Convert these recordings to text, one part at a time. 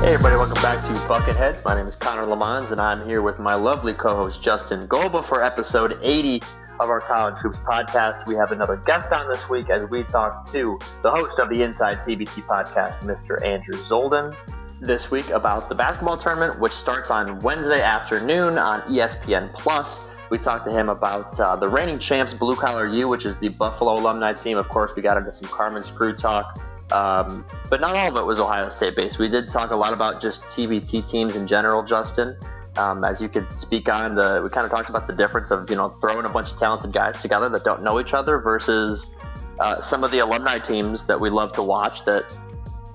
Hey everybody, welcome back to Bucketheads. My name is Connor Lemons and I'm here with my lovely co-host Justin Golba for episode 80 of our College Hoops podcast. We have another guest on this week as we talk to the host of the Inside TBT podcast, Mr. Andrew Zoldan, this week about the basketball tournament, which starts on Wednesday afternoon on ESPN Plus. We talked to him about uh, the reigning champs, Blue Collar U, which is the Buffalo alumni team. Of course, we got into some Carmen's Crew talk. Um, but not all of it was Ohio State based. We did talk a lot about just TBT teams in general, Justin. Um, as you could speak on, the, we kind of talked about the difference of you know throwing a bunch of talented guys together that don't know each other versus uh, some of the alumni teams that we love to watch that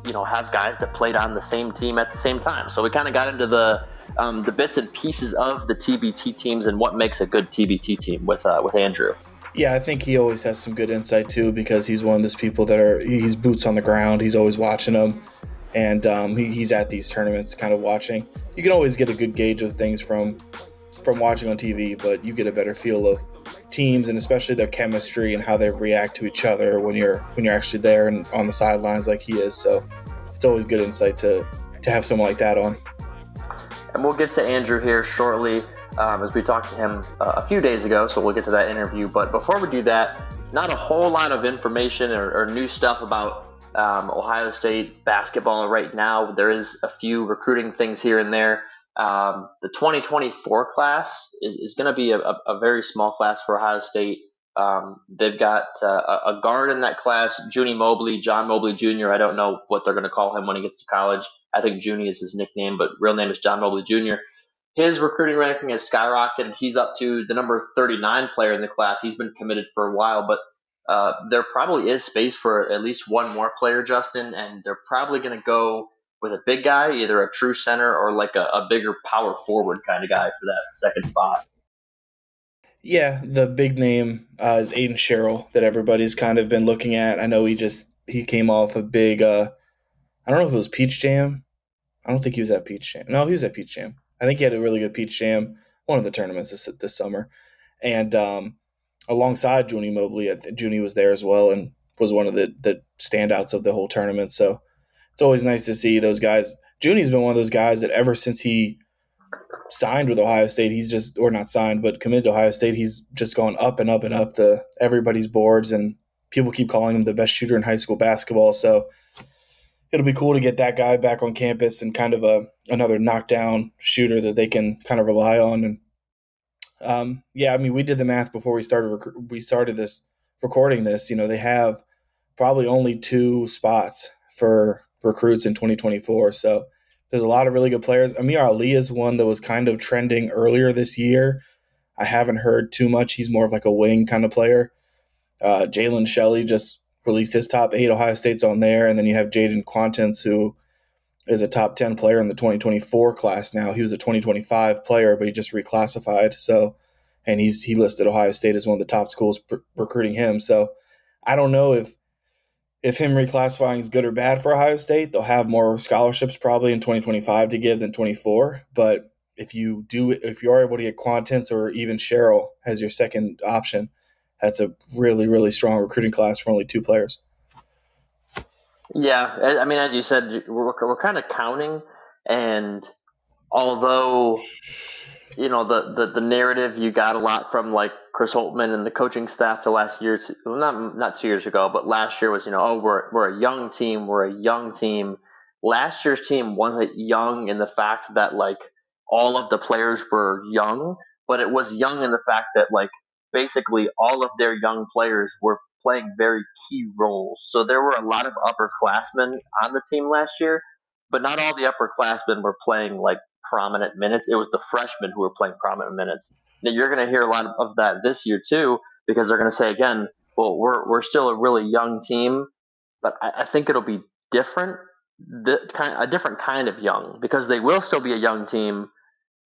you know have guys that played on the same team at the same time. So we kind of got into the um, the bits and pieces of the TBT teams and what makes a good TBT team with uh, with Andrew. Yeah, I think he always has some good insight too because he's one of those people that are he's boots on the ground. He's always watching them, and um, he, he's at these tournaments, kind of watching. You can always get a good gauge of things from from watching on TV, but you get a better feel of teams and especially their chemistry and how they react to each other when you're when you're actually there and on the sidelines like he is. So it's always good insight to to have someone like that on. And we'll get to Andrew here shortly um, as we talked to him uh, a few days ago, so we'll get to that interview. But before we do that, not a whole lot of information or, or new stuff about um, Ohio State basketball right now. There is a few recruiting things here and there. Um, the 2024 class is, is going to be a, a, very small class for Ohio State. Um, they've got uh, a a guard in that class, Junie Mobley, John Mobley Jr. I don't know what they're going to call him when he gets to college. I think Junie is his nickname, but real name is John Mobley Jr. His recruiting ranking has skyrocketed. He's up to the number 39 player in the class. He's been committed for a while, but uh, there probably is space for at least one more player, Justin, and they're probably going to go with a big guy, either a true center or like a, a bigger power forward kind of guy for that second spot. Yeah, the big name uh, is Aiden Sherrell that everybody's kind of been looking at. I know he just he came off a big. Uh, I don't know if it was Peach Jam. I don't think he was at Peach Jam. No, he was at Peach Jam. I think he had a really good Peach Jam, one of the tournaments this this summer, and um, alongside Junie Mobley, Junie was there as well and was one of the the standouts of the whole tournament. So it's always nice to see those guys. Junie's been one of those guys that ever since he signed with Ohio State, he's just or not signed, but committed to Ohio State, he's just gone up and up and up the everybody's boards and people keep calling him the best shooter in high school basketball. So it'll be cool to get that guy back on campus and kind of a another knockdown shooter that they can kind of rely on. And um, yeah, I mean, we did the math before we started. Rec- we started this recording this. You know, they have probably only two spots for recruits in 2024. So there's a lot of really good players. Amir Ali is one that was kind of trending earlier this year. I haven't heard too much. He's more of like a wing kind of player. Uh, Jalen Shelley just released his top eight. Ohio State's on there. And then you have Jayden Quaintance, who is a top 10 player in the 2024 class now. He was a 2025 player, but he just reclassified. So, and he's he listed Ohio State as one of the top schools pr- recruiting him. So, I don't know if if him reclassifying is good or bad for Ohio State. They'll have more scholarships probably in 2025 to give than 24. But if you do, if you are able to get Quaintance or even Sherrell as your second option, that's a really really strong recruiting class for only two players. Yeah, I mean, as you said, we're we're kind of counting, and although you know the, the the narrative you got a lot from like Chris Holtmann and the coaching staff the last year, well, not not two years ago, but last year was you know oh we're we're a young team, we're a young team. Last year's team wasn't young in the fact that like all of the players were young, but it was young in the fact that like basically all of their young players were playing very key roles. So there were a lot of upperclassmen on the team last year, but not all the upperclassmen were playing like prominent minutes. It was the freshmen who were playing prominent minutes. Now you're going to hear a lot of that this year too, because they're going to say again, well, we're we're still a really young team, but I, I think it'll be different, kind a different kind of young, because they will still be a young team,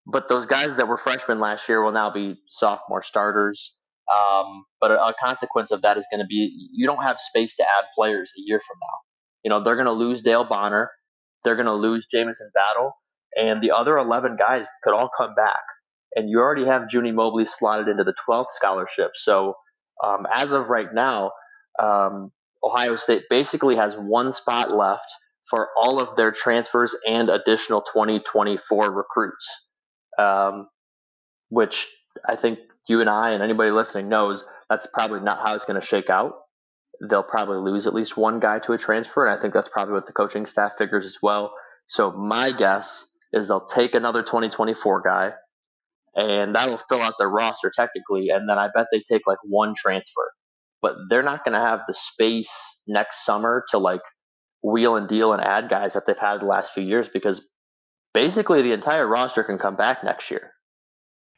but those guys that were freshmen last year will now be sophomore starters. Um, but a, a, consequence of that is going to be you don't have space to add players a year from now. You know, they're going to lose Dale Bonner. They're going to lose Jamison Battle. And the other 11 guys could all come back. And you already have Junie Mobley slotted into the 12th scholarship. So um, as of right now, um, Ohio State basically has one spot left for all of their transfers and additional 2024 recruits, um, which I think you and I and anybody listening knows that's probably not how it's going to shake out. They'll probably lose at least one guy to a transfer, and I think that's probably what the coaching staff figures as well. So my guess is they'll take another 2024 guy, and that'll fill out their roster technically, and then I bet they take like one transfer. But they're not going to have the space next summer to like wheel and deal and add guys that they've had the last few years because basically the entire roster can come back next year.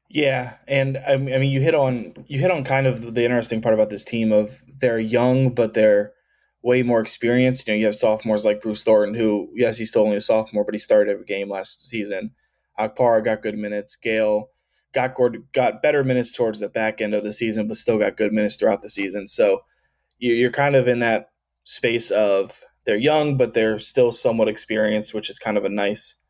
Yeah, and I mean, you hit on you hit on kind of the interesting part about this team of they're young, but they're way more experienced. You know, you have sophomores like Bruce Thornton, who yes, he's still only a sophomore, but he started every game last season. Okpara got good minutes. Gayle got got better minutes towards the back end of the season, but still got good minutes throughout the season. So you're kind of in that space of they're young, but they're still somewhat experienced, which is kind of a nice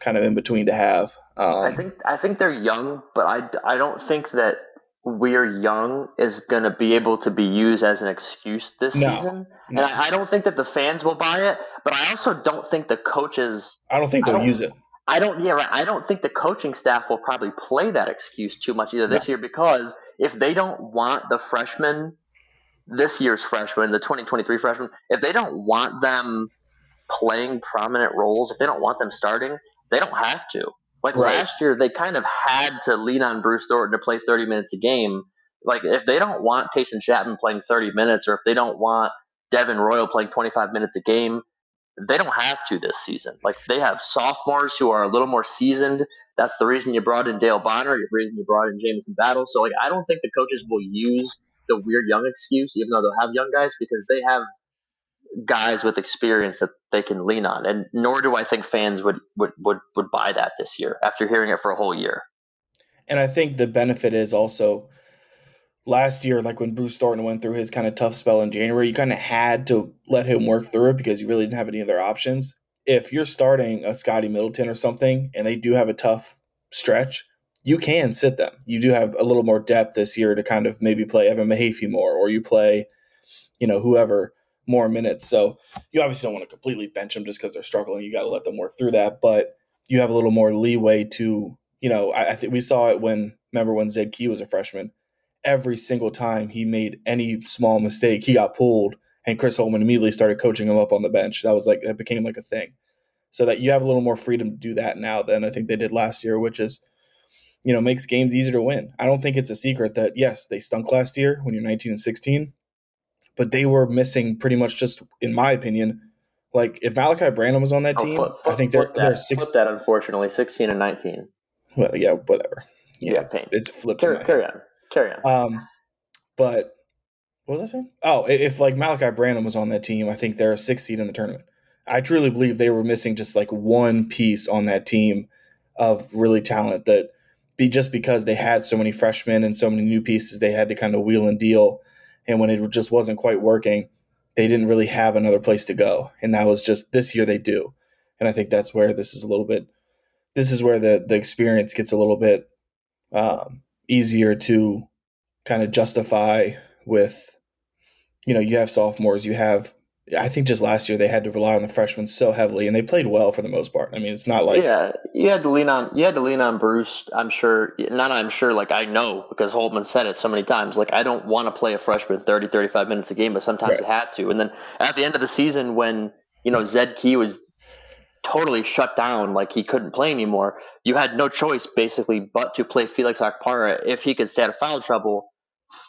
kind of in between to have. Um, I think I think they're young, but I, I don't think that we're young is going to be able to be used as an excuse this no, season. No. And I, I, don't think that the fans will buy it, but I also don't think the coaches. I don't think they'll don't, use it. I don't. Yeah, right. I don't think the coaching staff will probably play that excuse too much either this no. year because if they don't want the freshmen, this year's freshmen, the 2023 freshmen, if they don't want them playing prominent roles, if they don't want them starting, they don't have to. Like right. last year, they kind of had to lean on Bruce Thornton to play 30 minutes a game. Like if they don't want Taison Chapman playing 30 minutes, or if they don't want Devin Royal playing 25 minutes a game, they don't have to this season. Like they have sophomores who are a little more seasoned. That's the reason you brought in Dale Bonner. The reason you brought in Jamison Battle. So like I don't think the coaches will use the weird young excuse, even though they'll have young guys, because they have guys with experience that they can lean on. And nor do I think fans would would would, would buy that this year after hearing it for a whole year. And I think the benefit is also last year, like when Bruce Thornton went through his kind of tough spell in January, you kind of had to let him work through it because you really didn't have any other options. If you're starting a Scotty Middleton or something and they do have a tough stretch, you can sit them. You do have a little more depth this year to kind of maybe play Evan Mahaffey more, or you play, you know, whoever more minutes. So you obviously don't want to completely bench them just because they're struggling. You got to let them work through that, but you have a little more leeway to, you know, I, I think we saw it when remember when Zed Key was a freshman. Every single time he made any small mistake, he got pulled, and Chris Holtmann immediately started coaching him up on the bench. That was like that became like a thing. So that you have a little more freedom to do that now than I think they did last year, which is you know makes games easier to win. I don't think it's a secret that yes, they stunk last year when you're 19 and 16, but they were missing pretty much just in my opinion like if Malaki Branham was on that team, flip, flip, I think they're, they're six. Flip that unfortunately, 16 and 19. Well, yeah, whatever. Yeah, yeah it's, it's flipped. Carry, carry on, carry on. Um, but what was I saying? Oh, if like Malaki Branham was on that team, I think they're a six seed in the tournament. I truly believe they were missing just like one piece on that team of really talent that be just because they had so many freshmen and so many new pieces, they had to kind of wheel and deal. And when it just wasn't quite working, they didn't really have another place to go. And that was just this year they do. And I think that's where this is a little bit this is where the the experience gets a little bit um, easier to kind of justify with you know, you have sophomores, you have I think just last year they had to rely on the freshmen so heavily, and they played well for the most part. I mean, it's not like yeah, you had to lean on you had to lean on Bruce. I'm sure, not I'm sure, like I know because Holtmann said it so many times. Like I don't want to play a freshman 30, 35 minutes a game, but sometimes right. I had to. And then at the end of the season, when you know Zed Key was totally shut down, like he couldn't play anymore, you had no choice basically but to play Felix Okpara if he could stay out of foul trouble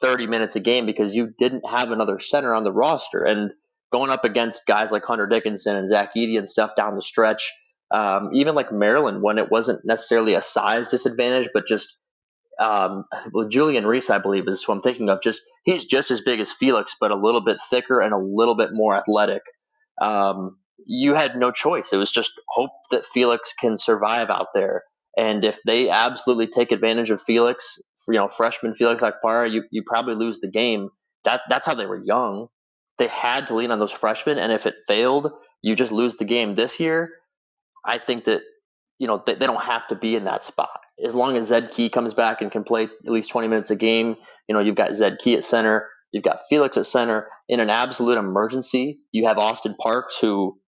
30 minutes a game because you didn't have another center on the roster. And going up against guys like Hunter Dickinson and Zach Edey and stuff down the stretch, um, even like Maryland when it wasn't necessarily a size disadvantage, but just um, well, Julian Reese, I believe, is who I'm thinking of. Just he's just as big as Felix, but a little bit thicker and a little bit more athletic. Um, you had no choice. It was just hope that Felix can survive out there. And if they absolutely take advantage of Felix, you know, freshman Felix Okpara, you, you probably lose the game. That that's how they were young. They had to lean on those freshmen, and if it failed, you just lose the game. This year, I think that you know they, they don't have to be in that spot as long as Zed Key comes back and can play at least 20 minutes a game. You know, you've got Zed Key at center, you've got Felix at center. In an absolute emergency, you have Austin Parks, who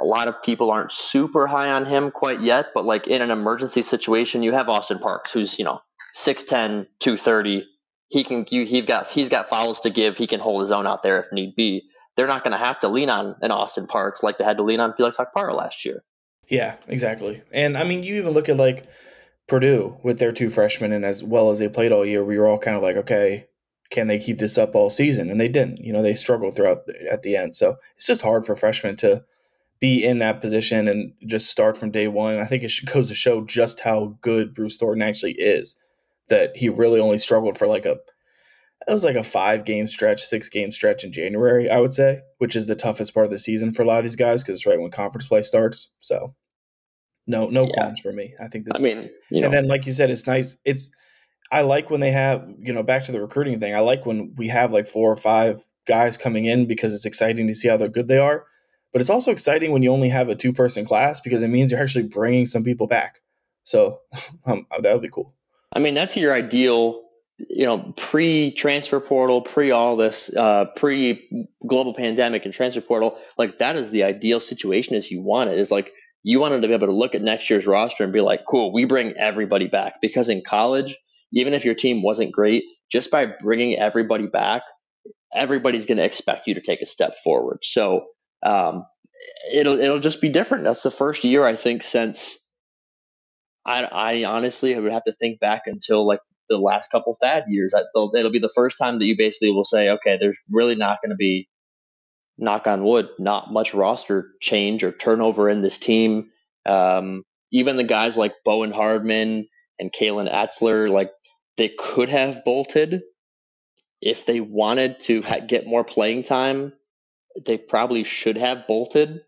a lot of people aren't super high on him quite yet, but like in an emergency situation, you have Austin Parks, who's, you know, 6'10, 230. He can, you, he's got, he's got fouls to give. He can hold his own out there if need be. They're not going to have to lean on an Austin Parks like they had to lean on Felix Okpara last year. Yeah, exactly. And I mean, you even look at like Purdue with their two freshmen, and as well as they played all year, we were all kind of like, okay, can they keep this up all season? And they didn't. You know, they struggled throughout the, at the end. So it's just hard for freshmen to be in that position and just start from day one. I think it goes to show just how good Bruce Thornton actually is. That he really only struggled for like a it was like a five game stretch, six game stretch in January, I would say, which is the toughest part of the season for a lot of these guys because it's right when conference play starts. So, no, no yeah. qualms for me. I think this. I mean, and know. then like you said, it's nice. It's I like when they have you know back to the recruiting thing. I like when we have like four or five guys coming in because it's exciting to see how they're good they are. But it's also exciting when you only have a two person class because it means you're actually bringing some people back. So um, that would be cool. I mean, that's your ideal, you know, pre transfer portal, pre all this, uh, pre global pandemic and transfer portal. Like that is the ideal situation as you want it. Is like you wanted to be able to look at next year's roster and be like, cool, we bring everybody back because in college, even if your team wasn't great, just by bringing everybody back, everybody's going to expect you to take a step forward. So um, it'll it'll just be different. That's the first year I think since I I honestly would have to think back until like the last couple Thad years. It'll, it'll be the first time that you basically will say, okay, there's really not going to be knock on wood, not much roster change or turnover in this team. Um, even the guys like Bowen Hardman and Kalen Etzler, like they could have bolted if they wanted to ha- get more playing time they probably should have bolted.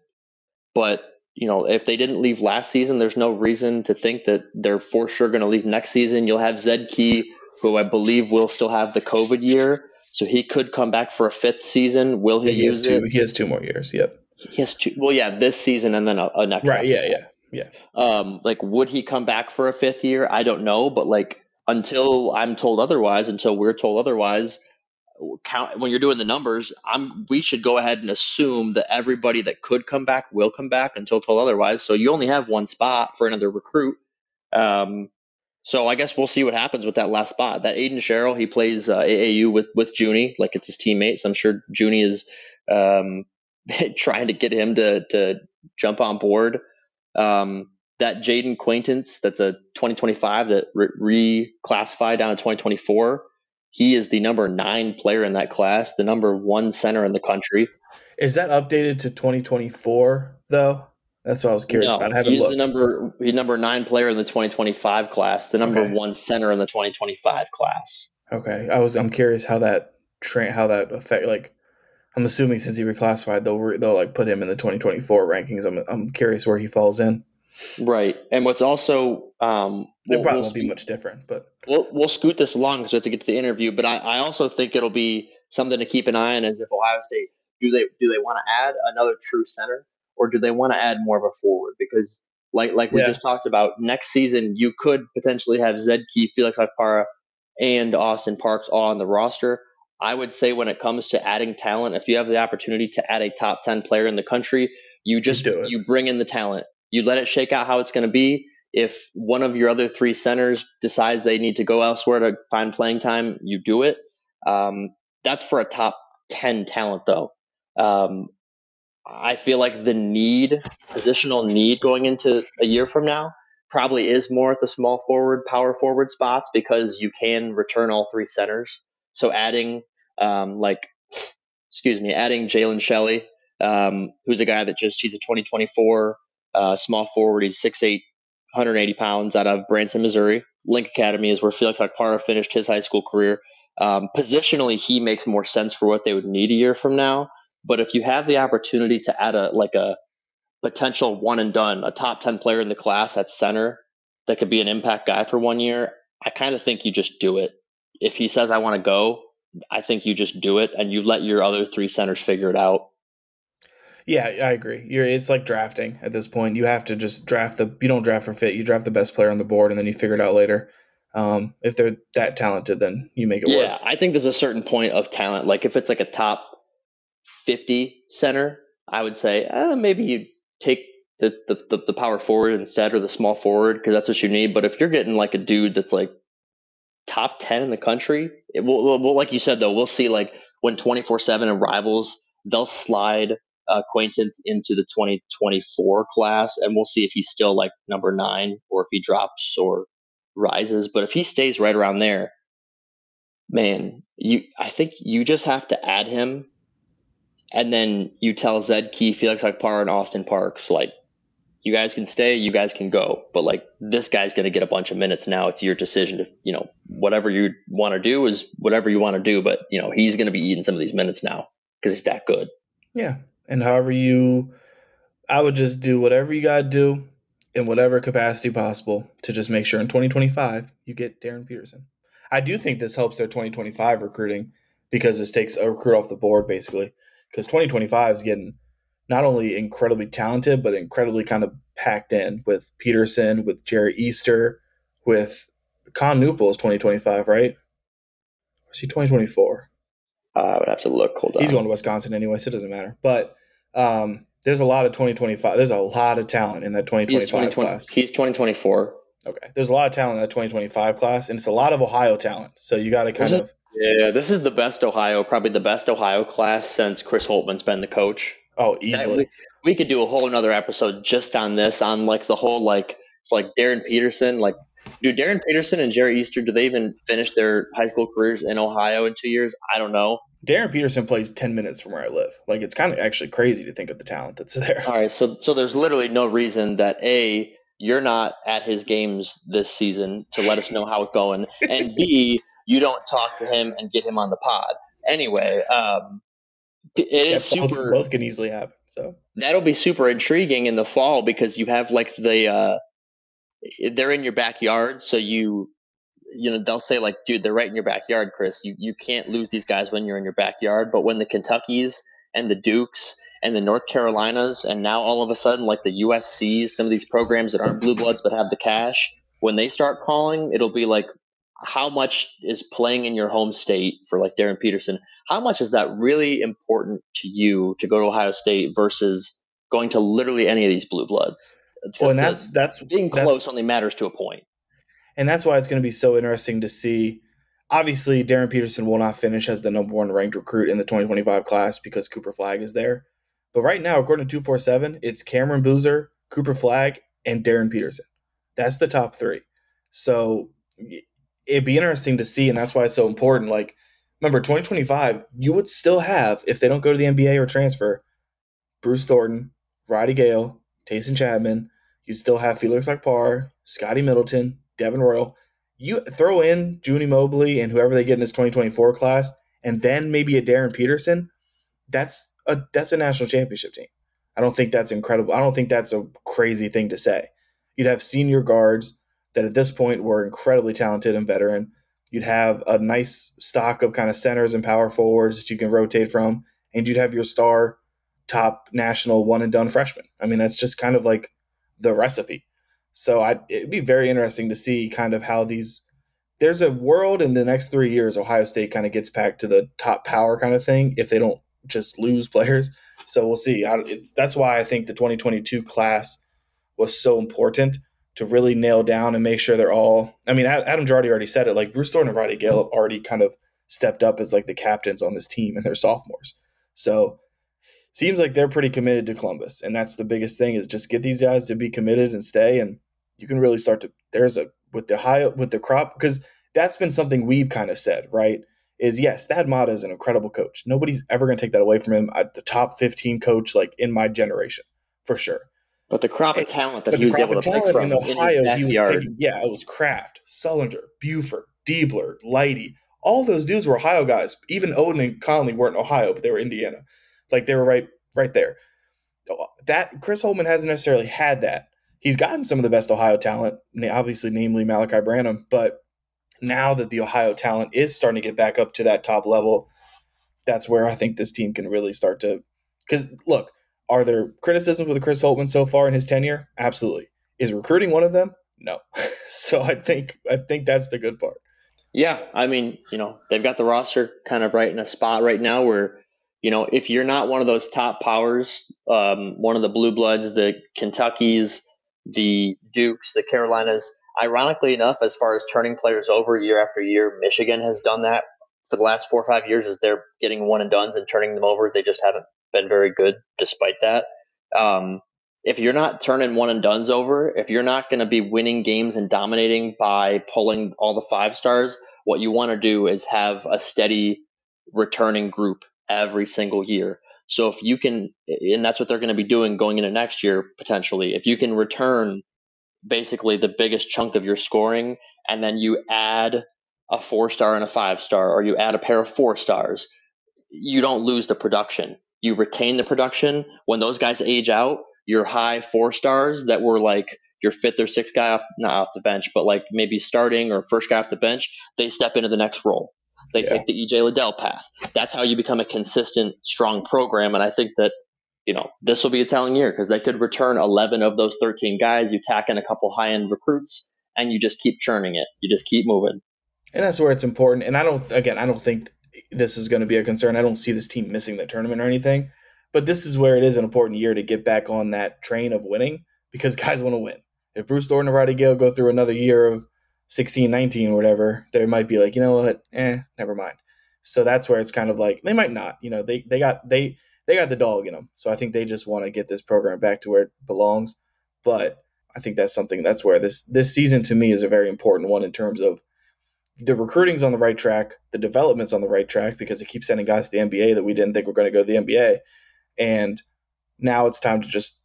But, you know, if they didn't leave last season, there's no reason to think that they're for sure going to leave next season. You'll have Zed Key, who I believe will still have the COVID year. So he could come back for a fifth season. Will he, he use two, it? He has two more years. Yep. He has two. Well, yeah, this season and then a, a next. Right. Yeah. Yeah. Yeah. Um, like, would he come back for a fifth year? I don't know, but like, until I'm told otherwise, until we're told otherwise, count when you're doing the numbers, I'm we should go ahead and assume that everybody that could come back will come back until told otherwise. So you only have one spot for another recruit. Um, so I guess we'll see what happens with that last spot. That aiden Sherrell, he plays uh, AAU with with Junie, like it's his teammate. So I'm sure Junie is um, trying to get him to to jump on board. Um, that Jayden Quaintance, that's a 2025 that re- reclassified down to 2024. He is the number nine player in that class, the number one center in the country. Is that updated to 2024 though? That's what I was curious no, about. He's looked. the number he's number nine player in the 2025 class, the number Okay. one center in the 2025 class. Okay, I was. I'm curious how that tra- how that affect. Like, I'm assuming since he reclassified, they'll re- they'll like put him in the 2024 rankings. I'm I'm curious where he falls in. Right, and what's also um, It we'll- probably we'll won't be much different, but we'll we'll scoot this along because we have to get to the interview. But I, I also think it'll be something to keep an eye on. As if Ohio State do they do they want to add another true center or do they want to add more of a forward? Because like like we Yeah. just talked about, next season you could potentially have Zed Key, Felix Okpara, and Austin Parks all on the roster. I would say when it comes to adding talent, if you have the opportunity to add a top ten player in the country, you just do it. you bring in the talent. You let it shake out how it's going to be. If one of your other three centers decides they need to go elsewhere to find playing time, you do it. Um, that's for a top 10 talent, though. Um, I feel like the need, positional need going into a year from now, probably is more at the small forward, power forward spots because you can return all three centers. So adding, um, like, excuse me, adding Jalen Shelley, um, who's a guy that just, he's a 2024 uh, small forward. He's 6'8, 180 pounds out of Branson, Missouri. Link Academy is where Felix Okpara finished his high school career. Um, positionally, he makes more sense for what they would need a year from now. But if you have the opportunity to add a like a potential one and done, a top 10 player in the class at center that could be an impact guy for one year, I kind of think you just do it. If he says, I want to go, I think you just do it and you let your other three centers figure it out. Yeah, I agree. You're it's like drafting at this point. You have to just draft the. You don't draft for fit. You draft the best player on the board, and then you figure it out later. Um, if they're that talented, then you make it Yeah, work. Yeah, I think there's a certain point of talent. Like if it's like a top 50 center, I would say uh, maybe you take the, the, the, power forward instead or the small forward because that's what you need. But if you're getting like a dude that's like top 10 in the country, it will, will- will- like you said, though, we'll see like when 24 7 and rivals, they'll slide acquaintance into the 2024 class and we'll see if he's still like number nine or if he drops or rises. But if he stays right around there, man, you I think you just have to add him and then you tell Zed Key, Felix Akpar, and Austin Parks, like, you guys can stay, you guys can go. But like this guy's gonna get a bunch of minutes now. It's your decision to you know, whatever you want to do is whatever you want to do, but you know, he's gonna be eating some of these minutes now because he's that good. Yeah, and however you, I would just do whatever you gotta do in whatever capacity possible to just make sure in 2025 you get Darryn Peterson. I do think this helps their 2025 recruiting because this takes a recruit off the board basically. Because 2025 is getting not only incredibly talented but incredibly kind of packed in with Peterson, with Jerry Easter, with Kon Knueppel is 2025, right? Or is he 2024? Uh, I would have to look. Hold on. He's going to Wisconsin anyway, so it doesn't matter. But um, there's a lot of 2025. There's a lot of talent in that 2025 he's 2020, class. He's 2024. Okay, there's a lot of talent in that 2025 class, and it's a lot of Ohio talent. So you got to kind Is it? of Yeah, this is the best Ohio, probably the best Ohio class since Chris Holtmann's been the coach. oh That- easily. we, we could do a whole another episode just on this, on like the whole like it's like Darryn Peterson, like do Darryn Peterson and Jerry Easter, do they even finish their high school careers in Ohio in two years? I don't know. Darryn Peterson plays 10 minutes from where I live. Like it's kind of actually crazy to think of the talent that's there. All right, so so there's literally no reason that a you're not at his games this season to let us know how it's going, and b you don't talk to him and get him on the pod. Anyway, um, it is Yeah, both- super. Both can easily happen. So that'll be super intriguing in the fall because you have like the uh they're in your backyard so you you know they'll say like dude they're right in your backyard chris. You you can't lose these guys when you're in your backyard. But when the kentuckys and the dukes and the north carolinas and now all of a sudden like the uscs some of these programs that aren't blue bloods but have the cash when they start calling it'll be like how much is playing in your home state for like darryn peterson? How much is that really important to you to go to ohio state versus going to literally any of these blue bloods? Well, and that's that's being that's- close only matters to a point. And that's why it's going to be so interesting to see. obviously Darryn Peterson will not finish as the number one ranked recruit in the 2025 class because Cooper Flagg is there. But right now, according to 247, it's Cameron Boozer, Cooper Flagg, and Darryn Peterson. That's the top three. So it'd be interesting to see, and that's why it's so important. Like, remember, 2025, you would still have, if they don't go to the NBA or transfer, Bruce Thornton, Roddy Gayle, Taison Chapman. You'd still have Felix Okpara, Scotty Middleton, Devin Royal. You throw in Junie Mobley and whoever they get in this 2024 class, and then maybe a Darryn Peterson. That's a that's a national championship team. I don't think that's incredible. I don't think that's a crazy thing to say. You'd have senior guards that at this point were incredibly talented and veteran. You'd have a nice stock of kind of centers and power forwards that you can rotate from, and you'd have your star top national one and done freshman. I mean, that's just kind of like the recipe. So I it'd be very interesting to see kind of how these there's a world in the next three years Ohio State kind of gets back to the top power kind of thing if they don't just lose players. So we'll see. I, that's why I think the 2022 class was so important to really nail down and make sure they're all. I mean, Adam Jardy already said it. Like Bruce Thornton and Roddy Gayle have already kind of stepped up as like the captains on this team, and they're sophomores. So seems like they're pretty committed to Columbus, and that's the biggest thing is just get these guys to be committed and stay, and you can really start to. There's a with the high with the crop because that's been something we've kind of said, right? Is yes, Thad Matta is an incredible coach. Nobody's ever going to take that away from him. I, the top 15 coach, like in my generation, for sure. But the crop of talent that he was able to pick from in Ohio, in his backyard. Picking, yeah, it was Craft, Sullinger, Buford, Diebler, Lighty. All those dudes were Ohio guys. Even Oden and Conley weren't Ohio, but they were Indiana. Like they were right, right there. That Chris Holtmann hasn't necessarily had that. He's gotten some of the best Ohio talent, obviously, namely Malaki Branham. But now that the Ohio talent is starting to get back up to that top level, that's where I think this team can really start to. Because look, are there criticisms with Chris Holtmann so far in his tenure? Absolutely. Is recruiting one of them? No. so I think I think that's the good part. Yeah, I mean, you know, they've got the roster kind of right in a spot right now where, you know, if you're not one of those top powers, um, one of the blue bloods, the Kentuckies, the Dukes, the Carolinas, ironically enough, as far as turning players over year after year, Michigan has done that for the last four or five years as they're getting one and duns and turning them over. They just haven't been very good despite that. Um, if you're not turning one and duns over, if you're not going to be winning games and dominating by pulling all the five stars, what you want to do is have a steady returning group every single year. So if you can, and that's what they're going to be doing going into next year potentially, if you can return basically the biggest chunk of your scoring and then you add a four star and a five star, or you add a pair of four stars, you don't lose the production you retain the production. When those guys age out, your high four stars that were like your fifth or sixth guy off, not off the bench, but like maybe starting or first guy off the bench, they step into the next role. They yeah. take the EJ Liddell path. That's how you become a consistent, strong program. And I think that, you know, this will be a telling year because they could return 11 of those 13 guys. You tack in a couple high end recruits and you just keep churning it. You just keep moving. And that's where it's important. And I don't, again, I don't think this is going to be a concern. I don't see this team missing the tournament or anything, but this is where it is an important year to get back on that train of winning because guys want to win. If Bruce Thornton and Roddy Gayle go through another year of 16, 19 or whatever, they might be like, you know what, eh, never mind. So that's where it's kind of like they might not. You know, they they got they they got the dog in them. So I think they just want to get this program back to where it belongs. But I think that's something that's where this this season to me is a very important one in terms of the recruiting's on the right track, the development's on the right track because it keeps sending guys to the NBA that we didn't think were going to go to the NBA. And now it's time to just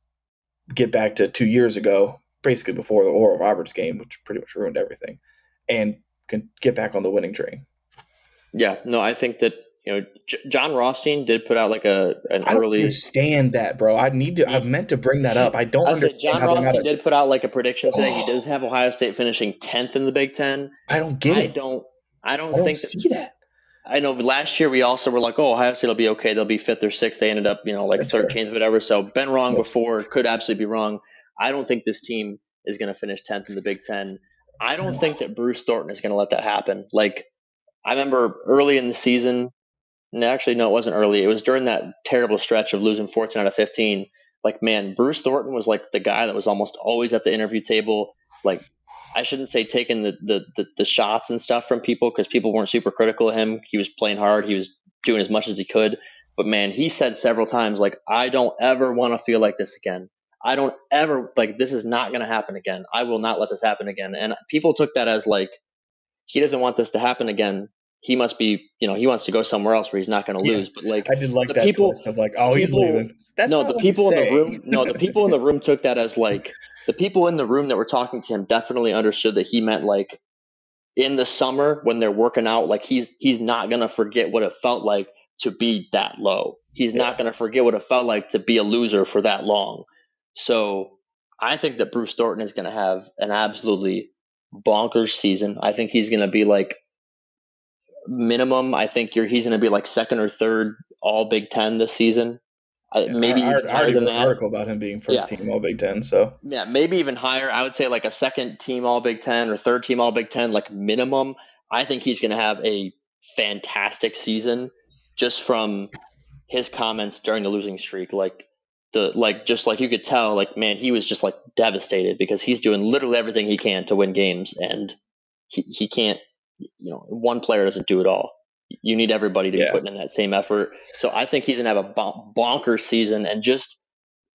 get back to two years ago, basically before the Oral Roberts game, which pretty much ruined everything, and can get back on the winning train. Yeah, no, I think that you know, J- Jon Rothstein did put out like a an I early. understand that, bro. I need to. I meant to bring that up. I don't. I said Jon Rothstein did put out like a prediction saying Oh. He does have Ohio State finishing tenth in the Big Ten. I don't get I it. Don't. I don't, I don't think see that, that. I know last year we also were like, oh, Ohio State will be okay. They'll be fifth or sixth. They ended up, you know, like thirteenth, whatever. So been wrong That's before. Could absolutely be wrong. I don't think this team is going to finish tenth in the Big Ten. I don't think that Bruce Thornton is going to let that happen. Like I remember early in the season, no, actually, no, it wasn't early. It was during that terrible stretch of losing 14 out of 15. Like, man, Bruce Thornton was like the guy that was almost always at the interview table, like I shouldn't say taking the the the, the shots and stuff from people because people weren't super critical of him. He was playing hard. He was doing as much as he could. But man, he said several times like, "I don't ever want to feel like this again. I don't ever like this is not going to happen again. I will not let this happen again." And people took that as like he doesn't want this to happen again he must be, you know, he wants to go somewhere else where he's not going to lose. But like, I did like the that people of like, oh, he's leaving. That's no, the people in the room, no, the people in the room took that as like the people in the room that were talking to him definitely understood that he meant like in the summer when they're working out, like he's he's not going to forget what it felt like to be that low. He's yeah. not going to forget what it felt like to be a loser for that long. So I think that Bruce Thornton is going to have an absolutely bonkers season. I think he's going to be like minimum. I think you're he's going to be like second or third All Big Ten this season. Yeah, maybe I, I higher than that. article about him being first yeah. team All Big Ten. So yeah, maybe even higher. I would say like a second team All Big Ten or third team All Big Ten, like minimum. I think he's going to have a fantastic season just from his comments during the losing streak. Like the like just like you could tell, like man, he was just like devastated because he's doing literally everything he can to win games, and he he can't you know, one player doesn't do it all. You need everybody to yeah. be putting in that same effort. So I think he's gonna have a bonker season, and just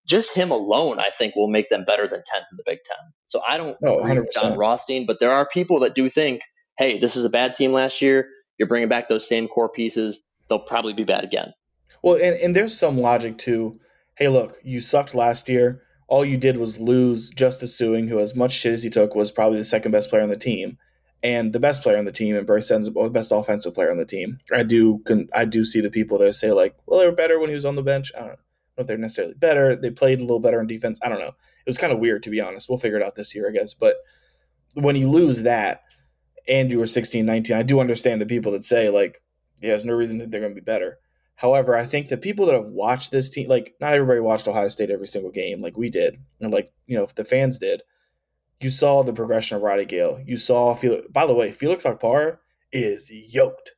just him alone, I think, will make them better than 10th in the Big Ten. So I don't oh, agree with Jon Rothstein, but there are people that do think, hey, this is a bad team last year. You're bringing back those same core pieces. They'll probably be bad again. Well, and, and there's some logic to, hey, look, you sucked last year. All you did was lose Justice Sueing, who, as much shit as he took, was probably the second best player on the team and the best player on the team and Brice Sensabaugh, the best offensive player on the team. I do I do see the people that say like, well, they were better when he was on the bench. I don't know if they're necessarily better. They played a little better on defense. I don't know. It was kind of weird to be honest. We'll figure it out this year, I guess. But when you lose that and you were 16, 19, I do understand the people that say like, yeah, there's no reason that they're going to be better. However, I think the people that have watched this team, like not everybody watched Ohio State every single game like we did, and like you know if the fans did you saw the progression of Roddy Gayle. You saw Felix. By the way, Felix Okpara is yoked,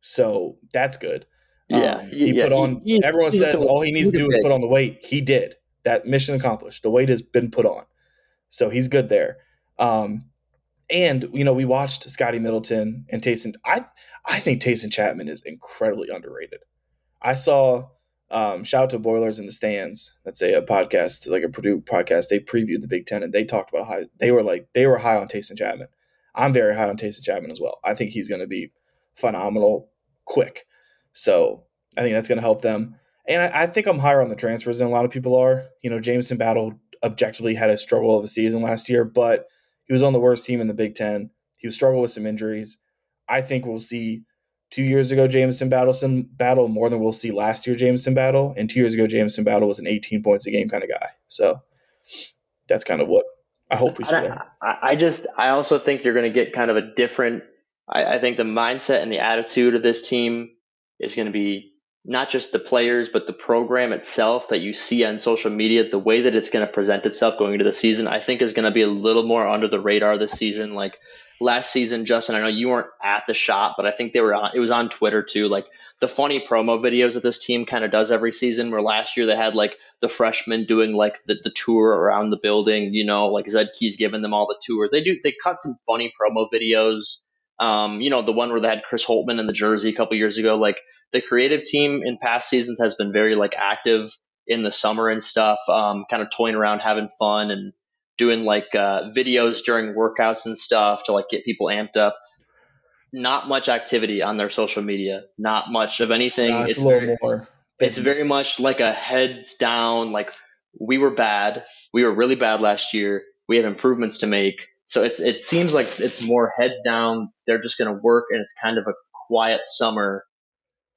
so that's good. Yeah, um, he yeah, put on. He, everyone says all he needs to do is put on the weight. He did. That mission accomplished. The weight has been put on, so he's good there. Um, and you know, we watched Scotty Middleton and Taison. I I think Taison Chapman is incredibly underrated. I saw um, shout out to Boilers in the Stands. That's a, a, podcast, like a Purdue podcast. They previewed the Big Ten and they talked about how they were like they were high on Taison Chapman. I'm very high on Taison Chapman as well. I think he's going to be phenomenal, quick. So I think that's going to help them. And I, I, think I'm higher on the transfers than a lot of people are. You know, Jamison Battle objectively had a struggle of a season last year, but he was on the worst team in the Big Ten. He was struggling with some injuries. I think we'll see two years ago Jamison Battleson battle more than we'll see last year Jamison battle, and two years ago Jamison battle was an 18 points a game kind of guy. So that's kind of what I hope we see. I, I just I also think you're going to get kind of a different. I, I think the mindset and the attitude of this team is going to be not just the players, but the program itself that you see on social media, the way that it's going to present itself going into the season, I think is going to be a little more under the radar this season. Like last season, Justin, I know you weren't at the shop, but I think they were on, it was on Twitter too. Like the funny promo videos that this team kind of does every season, where last year they had like the freshmen doing like the, the tour around the building, you know, like Zed Key's giving them all the tour. They do, they cut some funny promo videos. Um, you know, the one where they had Chris Holtmann in the jersey a couple years ago. Like the creative team in past seasons has been very like active in the summer and stuff, um, kind of toying around, having fun and doing like uh, videos during workouts and stuff to like get people amped up. Not much activity on their social media. Not much of anything. it's, it's very, more. It's very much like a heads down. Like we were bad. We were really bad last year. We have improvements to make. So it's it seems like it's more heads down. They're just going to work, and it's kind of a quiet summer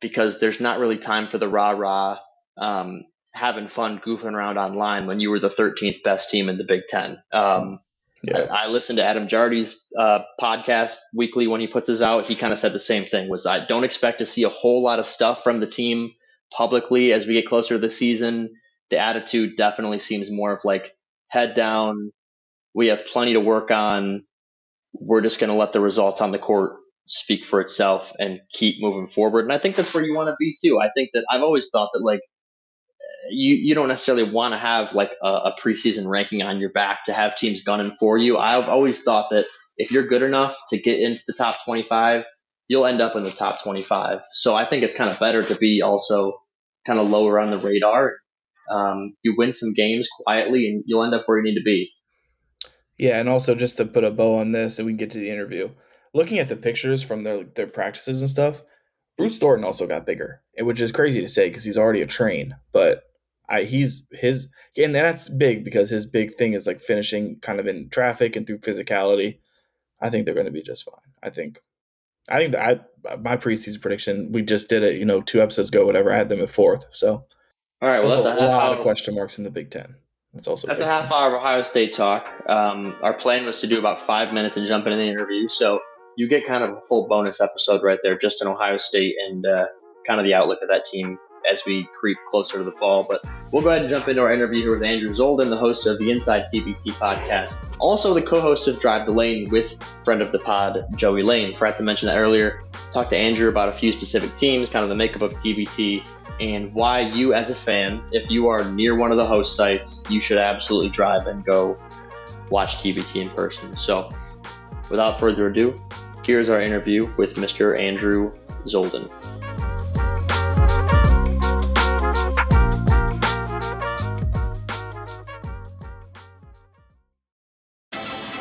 because there's not really time for the rah rah. Um, having fun goofing around online when you were the 13th best team in the Big Ten. Um, yeah. I, I, listened to Adam Jardy's uh, podcast weekly when he puts his out. He kind of said the same thing: was I don't expect to see a whole lot of stuff from the team publicly as we get closer to the season. The attitude definitely seems more of like head down. We have plenty to work on. We're just going to let the results on the court speak for itself and keep moving forward. And I think that's where you want to be too. I think that I've always thought that like you you don't necessarily want to have like a, a preseason ranking on your back to have teams gunning for you. I've always thought that if you're good enough to get into the top 25, you'll end up in the top 25. So I think it's kind of better to be also kind of lower on the radar. Um, you win some games quietly, and you'll end up where you need to be. Yeah, and also just to put a bow on this, and we can get to the interview. Looking at the pictures from their their practices and stuff, Bruce Thornton also got bigger, which is crazy to say because he's already a train. But I, he's his, and that's big because his big thing is like finishing kind of in traffic and through physicality. I think they're going to be just fine. I think, I think that I my preseason prediction we just did it, you know, two episodes ago, whatever. I had them at fourth, so all right. Well, that's a, a lot of question marks in the Big Ten. That's also that's a half hour of Ohio State talk. Um, our plan was to do about five minutes and jump into the interview, so you get kind of a full bonus episode right there, just in Ohio State and uh, kind of the outlook of that team as we creep closer to the fall. But we'll go ahead and jump into our interview here with Andrew Zoldan, the host of the Inside TBT podcast, also the co-host of Drive the Lane with friend of the pod Joey Lane. Forgot to mention that earlier. Talked to Andrew about a few specific teams, kind of the makeup of TBT, and why you, as a fan, if you are near one of the host sites, you should absolutely drive and go watch TBT in person. So, without further ado, Here's our interview with Mr. Andrew Zoldan.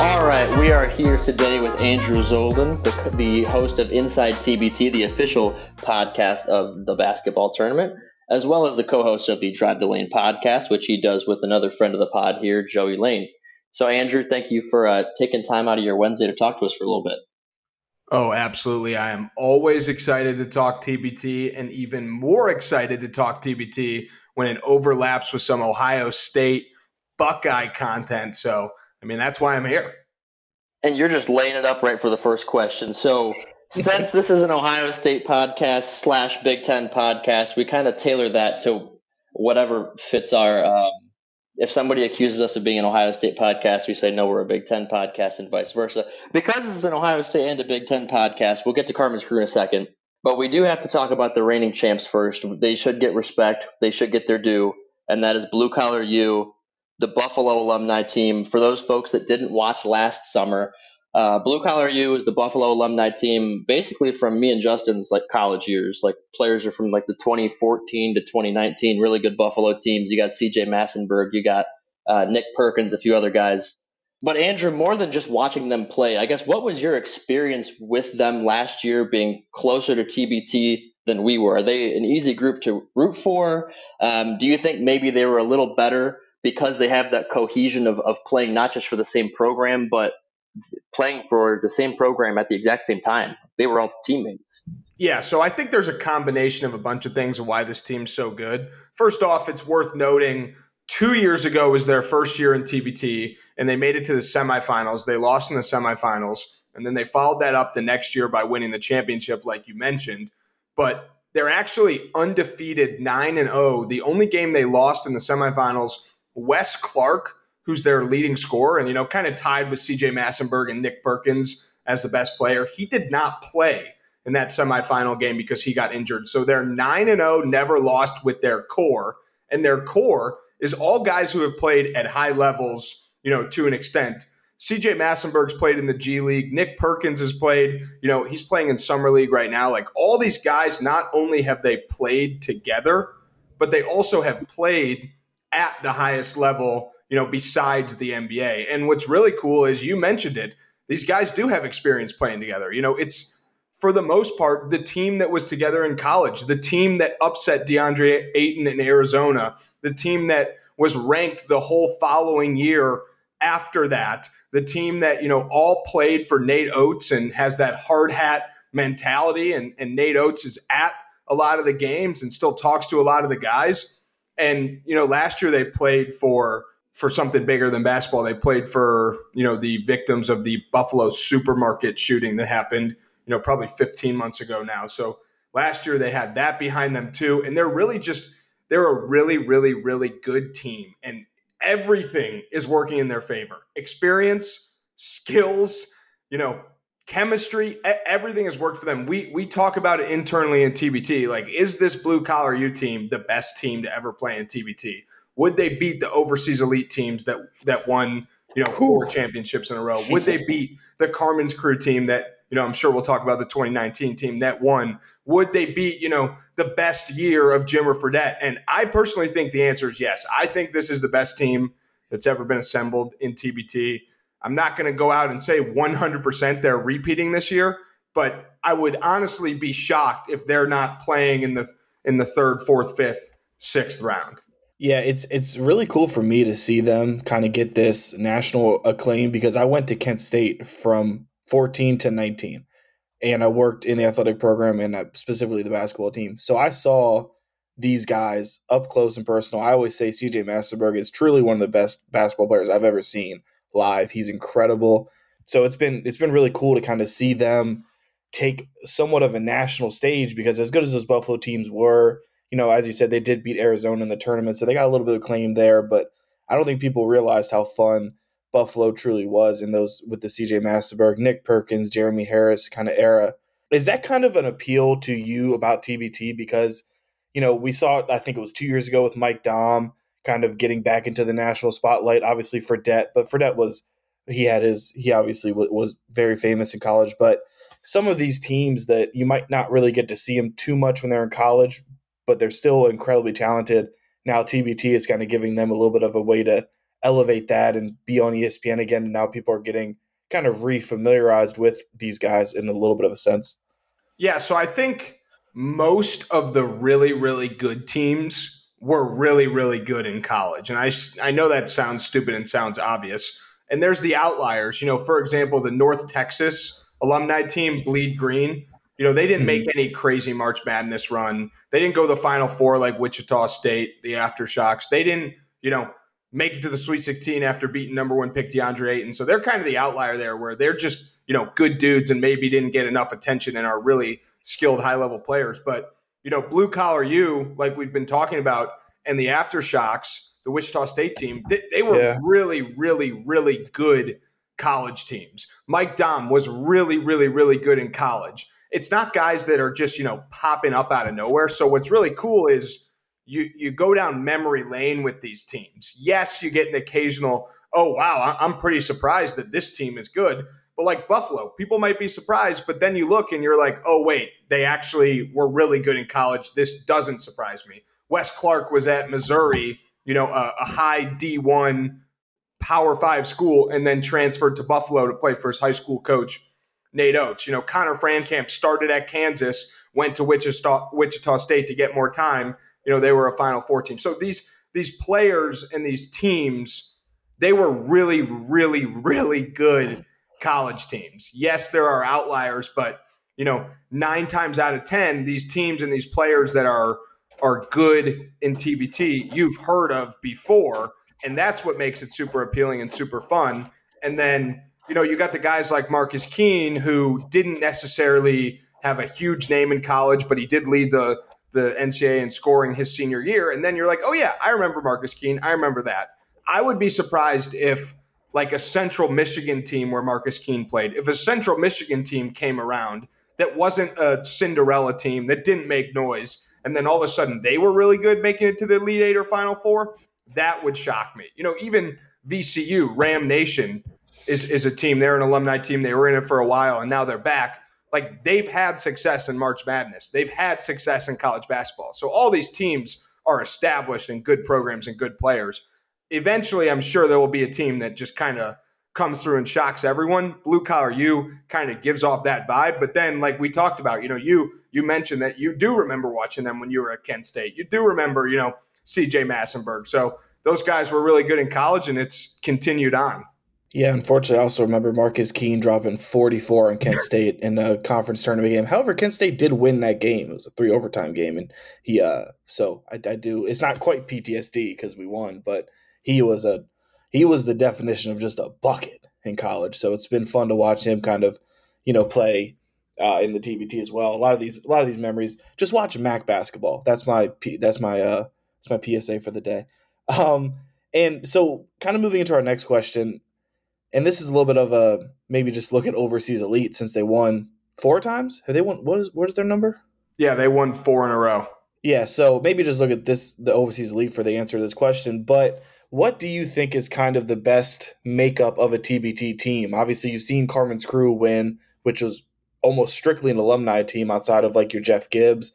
All right, we are here today with Andrew Zoldan, the, the host of Inside TBT, the official podcast of the basketball tournament, as well as the co host of the Drive the Lane podcast, which he does with another friend of the pod here, Joey Lane. So, Andrew, thank you for uh, taking time out of your Wednesday to talk to us for a little bit. Oh, absolutely. I am always excited to talk TBT and even more excited to talk TBT when it overlaps with some Ohio State Buckeye content. So, I mean, that's why I'm here. And you're just laying it up right for the first question. So, since this is an Ohio State podcast slash Big Ten podcast, we kind of tailor that to whatever fits our. Um, if somebody accuses us of being an Ohio State podcast, we say no, we're a Big Ten podcast, and vice versa. Because this is an Ohio State and a Big Ten podcast, we'll get to Carmen's crew in a second. But we do have to talk about the reigning champs first. They should get respect. They should get their due, and that is Blue Collar U the Buffalo alumni team. For those folks that didn't watch last summer, uh, Blue Collar U is the Buffalo alumni team, basically from me and Justin's like college years. Like players are from like the 2014 to 2019, really good Buffalo teams. You got C.J. Massinburg, you got uh, Nick Perkins, a few other guys. But Andrew, more than just watching them play, I guess what was your experience with them last year, being closer to TBT than we were? Are they an easy group to root for? Um, do you think maybe they were a little better because they have that cohesion of, of playing not just for the same program, but playing for the same program at the exact same time. They were all teammates. Yeah, so I think there's a combination of a bunch of things of why this team's so good. First off, it's worth noting two years ago was their first year in TBT, and they made it to the semifinals. They lost in the semifinals, and then they followed that up the next year by winning the championship, like you mentioned. But they're actually undefeated 9 and 0. The only game they lost in the semifinals Wes Clark, who's their leading scorer, and you know, kind of tied with CJ Massinburg and Nick Perkins as the best player. He did not play in that semifinal game because he got injured. So they're 9 and 0, never lost with their core. and their core is all guys who have played at high levels, you know, to an extent. CJ Massinburg's played in the G League. Nick Perkins has played, you know, he's playing in Summer League right now. Like all these guys, not only have they played together, but they also have played at the highest level, you know, besides the NBA. And what's really cool is you mentioned it, these guys do have experience playing together. You know, it's for the most part, the team that was together in college, the team that upset DeAndre Ayton in Arizona, the team that was ranked the whole following year after that, the team that, you know, all played for Nate Oats and has that hard hat mentality. And, and Nate Oats is at a lot of the games and still talks to a lot of the guys. And, you know, last year they played for for something bigger than basketball. They played for, you know, the victims of the Buffalo supermarket shooting that happened you know, probably 15 months ago now. So last year they had that behind them too. And they're really just, they're a really, really, really good team. And everything is working in their favor experience, skills, you know, chemistry, everything has worked for them. We we talk about it internally in TBT. Like, is this blue collar U team the best team to ever play in TBT? Would they beat the overseas elite teams that that won, you know, four championships in a row? Would they beat the Carmen's crew team that you know, I'm sure we'll talk about the 2019 team that won. Would they beat, you know, the best year of Jimmer Fredette? And I personally think the answer is yes. I think this is the best team that's ever been assembled in TBT. I'm not going to go out and say 100% they're repeating this year, but I would honestly be shocked if they're not playing in the in the third, fourth, fifth, sixth round. Yeah, it's it's really cool for me to see them kind of get this national acclaim because I went to Kent State from 14 to 19. And I worked in the athletic program and uh, specifically the basketball team. So I saw these guys up close and personal. I always say CJ Massinburg is truly one of the best basketball players I've ever seen live. He's incredible. So it's been it's been really cool to kind of see them take somewhat of a national stage because as good as those Buffalo teams were, you know, as you said, they did beat Arizona in the tournament, so they got a little bit of claim there. But I don't think people realized how fun Buffalo truly was in those with the CJ Massinburg, Nick Perkins, Jeremy Harris kind of era. Is that kind of an appeal to you about TBT? Because, you know, we saw it, I think it was two years ago with Mike Daum kind of getting back into the national spotlight, obviously Fredette, but for Fredette was, he had his, he obviously w- was very famous in college, but some of these teams that you might not really get to see them too much when they're in college, but they're still incredibly talented. Now TBT is kind of giving them a little bit of a way to elevate that and be on ESPN again. And now people are getting kind of refamiliarized with these guys in a little bit of a sense. Yeah, so I think most of the really, really good teams were really, really good in college. And I, I know that sounds stupid and sounds obvious. And there's the outliers. You know, for example, the North Texas alumni team, Bleed Green, you know, they didn't make mm-hmm. any crazy March Madness run. They didn't go the Final Four like Wichita State, the Aftershocks. They didn't, you know, make it to the Sweet 16 after beating number one pick DeAndre Ayton. So they're kind of the outlier there where they're just, you know, good dudes and maybe didn't get enough attention and are really skilled high level players. But, you know, blue collar you, like we've been talking about, and the Aftershocks, the Wichita State team, they, they were yeah. really, really, really good college teams. Mike Daum was really, really, really good in college. It's not guys that are just, you know, popping up out of nowhere. So what's really cool is you you go down memory lane with these teams. Yes, you get an occasional, oh wow, I'm pretty surprised that this team is good. But like Buffalo, people might be surprised, but then you look and you're like, oh wait, they actually were really good in college. This doesn't surprise me. Wes Clark was at Missouri, you know, a, a high D1 Power Five school, and then transferred to Buffalo to play for his high school coach, Nate Oats. You know, Connor Frankamp started at Kansas, went to Wichita, Wichita State to get more time, you know they were a Final Four team. So these these players and these teams, they were really, really, really good college teams. Yes, there are outliers, but you know, nine times out of ten, these teams and these players that are are good in TBT, you've heard of before, and that's what makes it super appealing and super fun. And then you know, you got the guys like Marcus Keene who didn't necessarily have a huge name in college, but he did lead the the NCAA in scoring his senior year. And then you're like, oh, yeah, I remember Marcus Keene. I remember that. I would be surprised if, like, a Central Michigan team where Marcus Keene played, if a Central Michigan team came around that wasn't a Cinderella team that didn't make noise and then all of a sudden they were really good making it to the Elite Eight or Final Four, that would shock me. You know, even VCU, Ram Nation, is, is a team. They're an alumni team. They were in it for a while and now they're back. Like they've had success in March Madness, they've had success in college basketball. So all these teams are established and good programs and good players. Eventually, I'm sure there will be a team that just kind of comes through and shocks everyone. Blue collar U kind of gives off that vibe. But then, like we talked about, you know, you you mentioned that you do remember watching them when you were at Kent State. You do remember, you know, CJ Massinburg. So those guys were really good in college, and it's continued on. Yeah, unfortunately, I also remember Marcus Keene dropping 44 in Kent State in a conference tournament game. However, Kent State did win that game. It was a three overtime game, and he, uh, so I, I do. It's not quite PTSD because we won, but he was a, he was the definition of just a bucket in college. So it's been fun to watch him kind of, you know, play uh, in the TBT as well. A lot of these, a lot of these memories. Just watch Mac basketball. That's my, that's my, uh, that's my PSA for the day. Um, and so, kind of moving into our next question, and this is a little bit of a maybe just look at overseas elite since they won four times. Have they won? What is what is their number? Yeah, they won four in a row. Yeah, so maybe just look at this the overseas elite for the answer to this question. But what do you think is kind of the best makeup of a TBT team? Obviously, you've seen Carmen's crew win, which was almost strictly an alumni team outside of like your Jeff Gibbs.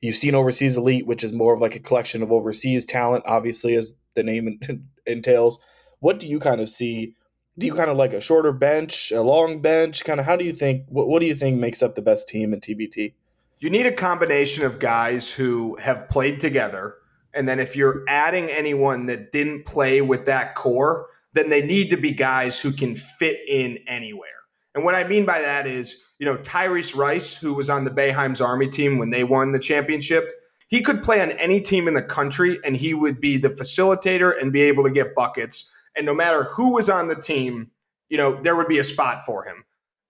You've seen Overseas Elite, which is more of like a collection of overseas talent, obviously, as the name entails. What do you kind of see? Do you kind of like a shorter bench, a long bench? Kind of how do you think, what, what do you think makes up the best team in TBT? You need a combination of guys who have played together. And then if you're adding anyone that didn't play with that core, then they need to be guys who can fit in anywhere. And what I mean by that is, you know, Tyrese Rice, who was on the Boeheim's Army team when they won the championship, he could play on any team in the country and he would be the facilitator and be able to get buckets. And no matter who was on the team, you know, there would be a spot for him.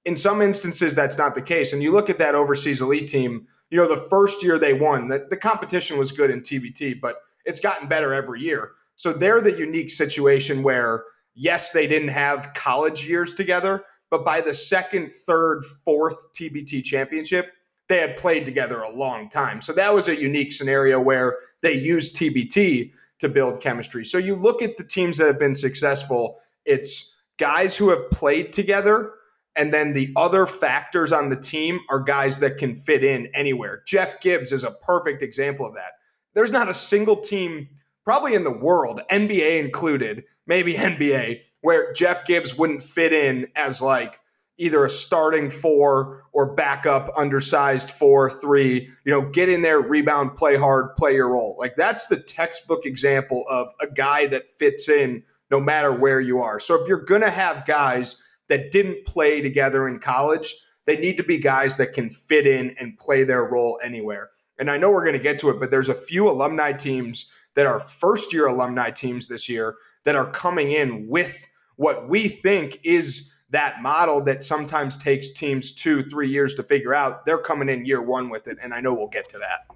In some instances, that's not the case. And you look at that overseas elite team, you know, the first year they won, the, the competition was good in TBT, but it's gotten better every year. So they're the unique situation where, yes, they didn't have college years together, but by the second, third, fourth TBT championship, they had played together a long time. So that was a unique scenario where they used TBT to build chemistry. So you look at the teams that have been successful, it's guys who have played together. And then the other factors on the team are guys that can fit in anywhere. Jeff Gibbs is a perfect example of that. There's not a single team, probably in the world, NBA included, maybe NBA, where Jeff Gibbs wouldn't fit in as like either a starting four or backup undersized four, three, you know, get in there, rebound, play hard, play your role. Like that's the textbook example of a guy that fits in no matter where you are. So if you're going to have guys that didn't play together in college, they need to be guys that can fit in and play their role anywhere. And I know we're going to get to it, but there's a few alumni teams that are first year alumni teams this year that are coming in with what we think is that model that sometimes takes teams two, three years to figure out. They're coming in year one with it, and I know we'll get to that.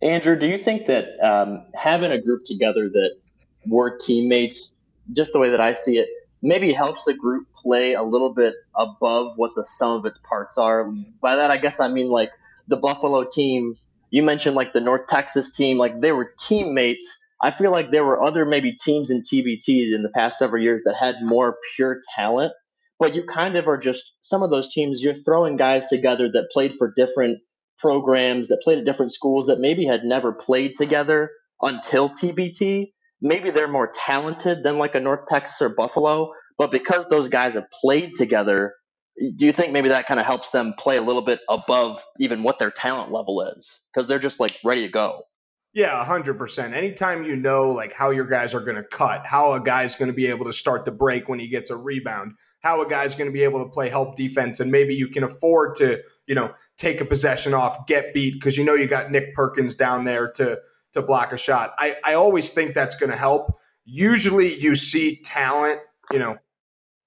Andrew, do you think that um, having a group together that were teammates, just the way that I see it, maybe helps the group play a little bit above what the sum of its parts are? By that, I guess I mean like the Buffalo team. You mentioned like the North Texas team, like they were teammates I feel like there were other maybe teams in TBT in the past several years that had more pure talent, but you kind of are just some of those teams, you're throwing guys together that played for different programs, that played at different schools, that maybe had never played together until TBT. Maybe they're more talented than like a North Texas or Buffalo, but because those guys have played together, do you think maybe that kind of helps them play a little bit above even what their talent level is? Because they're just like ready to go. Yeah, 100%. Anytime you know like how your guys are going to cut, how a guy's going to be able to start the break when he gets a rebound, how a guy's going to be able to play help defense and maybe you can afford to, you know, take a possession off, get beat because you know you got Nick Perkins down there to to block a shot. I I always think that's going to help. Usually you see talent, you know,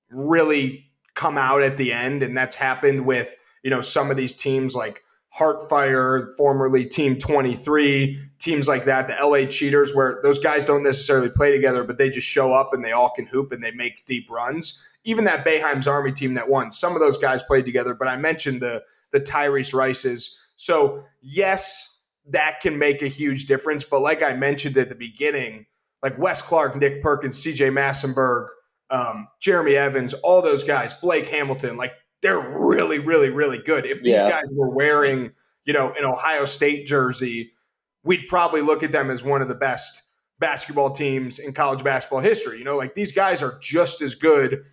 really come out at the end and that's happened with, you know, some of these teams like Heartfire, formerly Team 23, teams like that, the LA Cheaters, where those guys don't necessarily play together, but they just show up and they all can hoop and they make deep runs. Even that Boeheim's Army team that won, some of those guys played together, but I mentioned the the Tyrese Rices. So, yes, that can make a huge difference. But like I mentioned at the beginning, like Wes Clark, Nick Perkins, CJ Massinburg, um, Jeremy Evans, all those guys, Blake Hamilton, like they're really, really, really good. If these yeah. guys were wearing, you know, an Ohio State jersey, we'd probably look at them as one of the best basketball teams in college basketball history. You know, like these guys are just as good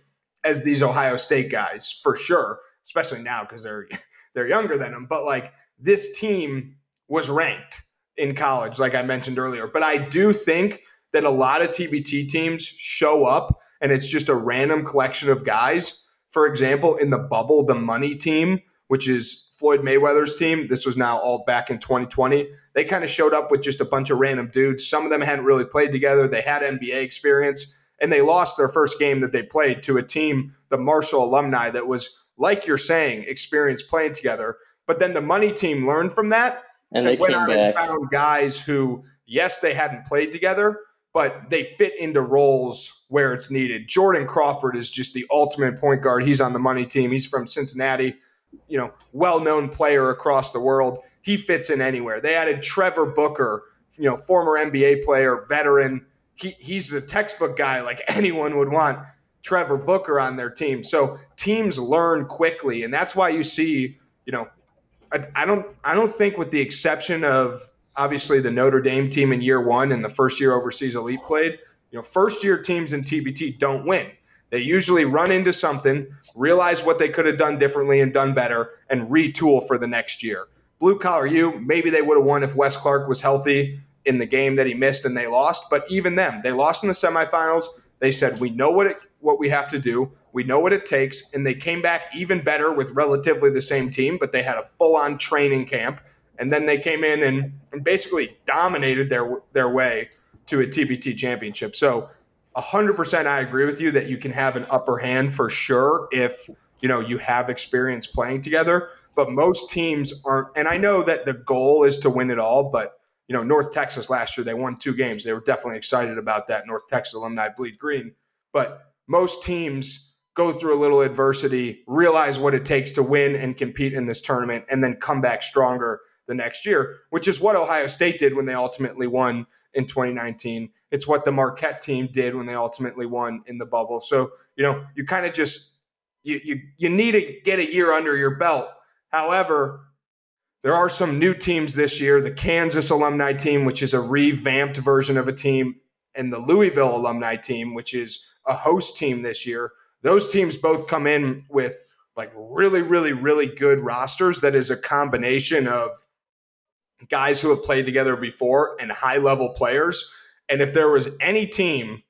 as these Ohio State guys for sure, especially now because they're they're younger than them. But like this team was ranked in college, like I mentioned earlier. But I do think that a lot of TBT teams show up and it's just a random collection of guys. For example, in the bubble, the money team, which is Floyd Mayweather's team, this was now all back in 2020. They kind of showed up with just a bunch of random dudes. Some of them hadn't really played together. They had NBA experience and they lost their first game that they played to a team, the Marshall alumni, that was, like you're saying, experienced playing together. But then the money team learned from that and, and they went out back. and found guys who, yes, they hadn't played together, but they fit into roles where it's needed. Jordan Crawford is just the ultimate point guard. He's on the money team. He's from Cincinnati, you know, well-known player across the world. He fits in anywhere. They added Trevor Booker, you know, former NBA player, veteran. He, he's the textbook guy like anyone would want Trevor Booker on their team. So teams learn quickly, and that's why you see, you know, I, I don't I don't think with the exception of obviously the Notre Dame team in year one and the first year overseas elite played, you know, first year teams in TBT don't win. They usually run into something, realize what they could have done differently and done better, and retool for the next year. Blue collar you, maybe they would have won if Wes Clark was healthy in the game that he missed and they lost. But even them, they lost in the semifinals. They said, We know what it, what we have to do. We know what it takes. And they came back even better with relatively the same team, but they had a full on training camp and then they came in and, and basically dominated their their way to a TBT championship. So 100% I agree with you that you can have an upper hand for sure if you know you have experience playing together, but most teams aren't and I know that the goal is to win it all, but you know, North Texas last year they won two games. They were definitely excited about that. North Texas alumni bleed green, but most teams go through a little adversity, realize what it takes to win and compete in this tournament and then come back stronger the next year, which is what Ohio State did when they ultimately won in 2019. It's what the Marquette team did when they ultimately won in the bubble. So, you know, you kind of just you you you need to get a year under your belt. However, there are some new teams this year, the Kansas alumni team, which is a revamped version of a team, and the Louisville alumni team, which is a host team this year. Those teams both come in with like really, really, really good rosters that is a combination of guys who have played together before and high level players. And if there was any team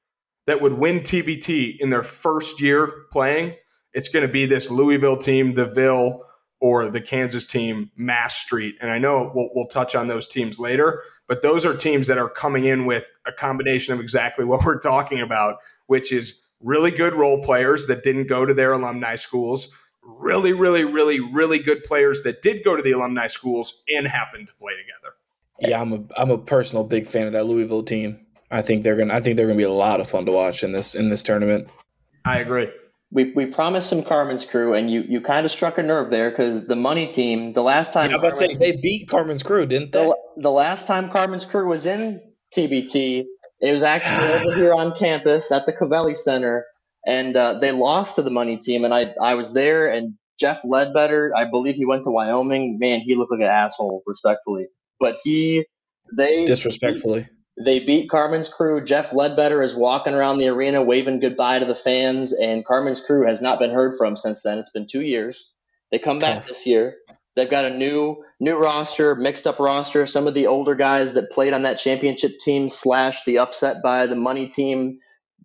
that would win TBT in their first year playing, it's going to be this Louisville team, the Ville, or the Kansas team, Mass Street. And I know we'll, we'll touch on those teams later, but those are teams that are coming in with a combination of exactly what we're talking about, which is really good role players that didn't go to their alumni schools, really, really, really, really good players that did go to the alumni schools and happened to play together. Yeah, I'm a I'm a personal big fan of that Louisville team. I think they're gonna I think they're gonna be a lot of fun to watch in this in this tournament. I agree. We, we promised some Carmen's crew, and you, you kind of struck a nerve there because the money team, the last time. Yeah, I about to say, they beat Carmen's crew, didn't they? The, the last time Carmen's crew was in TBT, it was actually over here on campus at the Covelli Center and uh, they lost to the money team. And I I was there, and Jeff Ledbetter, I believe he went to Wyoming. Man, he looked like an asshole, respectfully. But he they disrespectfully. They beat Carmen's crew. Jeff Ledbetter is walking around the arena waving goodbye to the fans, and Carmen's crew has not been heard from since then. It's been two years. They come back Tough. this year. They've got a new new roster, mixed up roster. Some of the older guys that played on that championship team slash the upset by the money team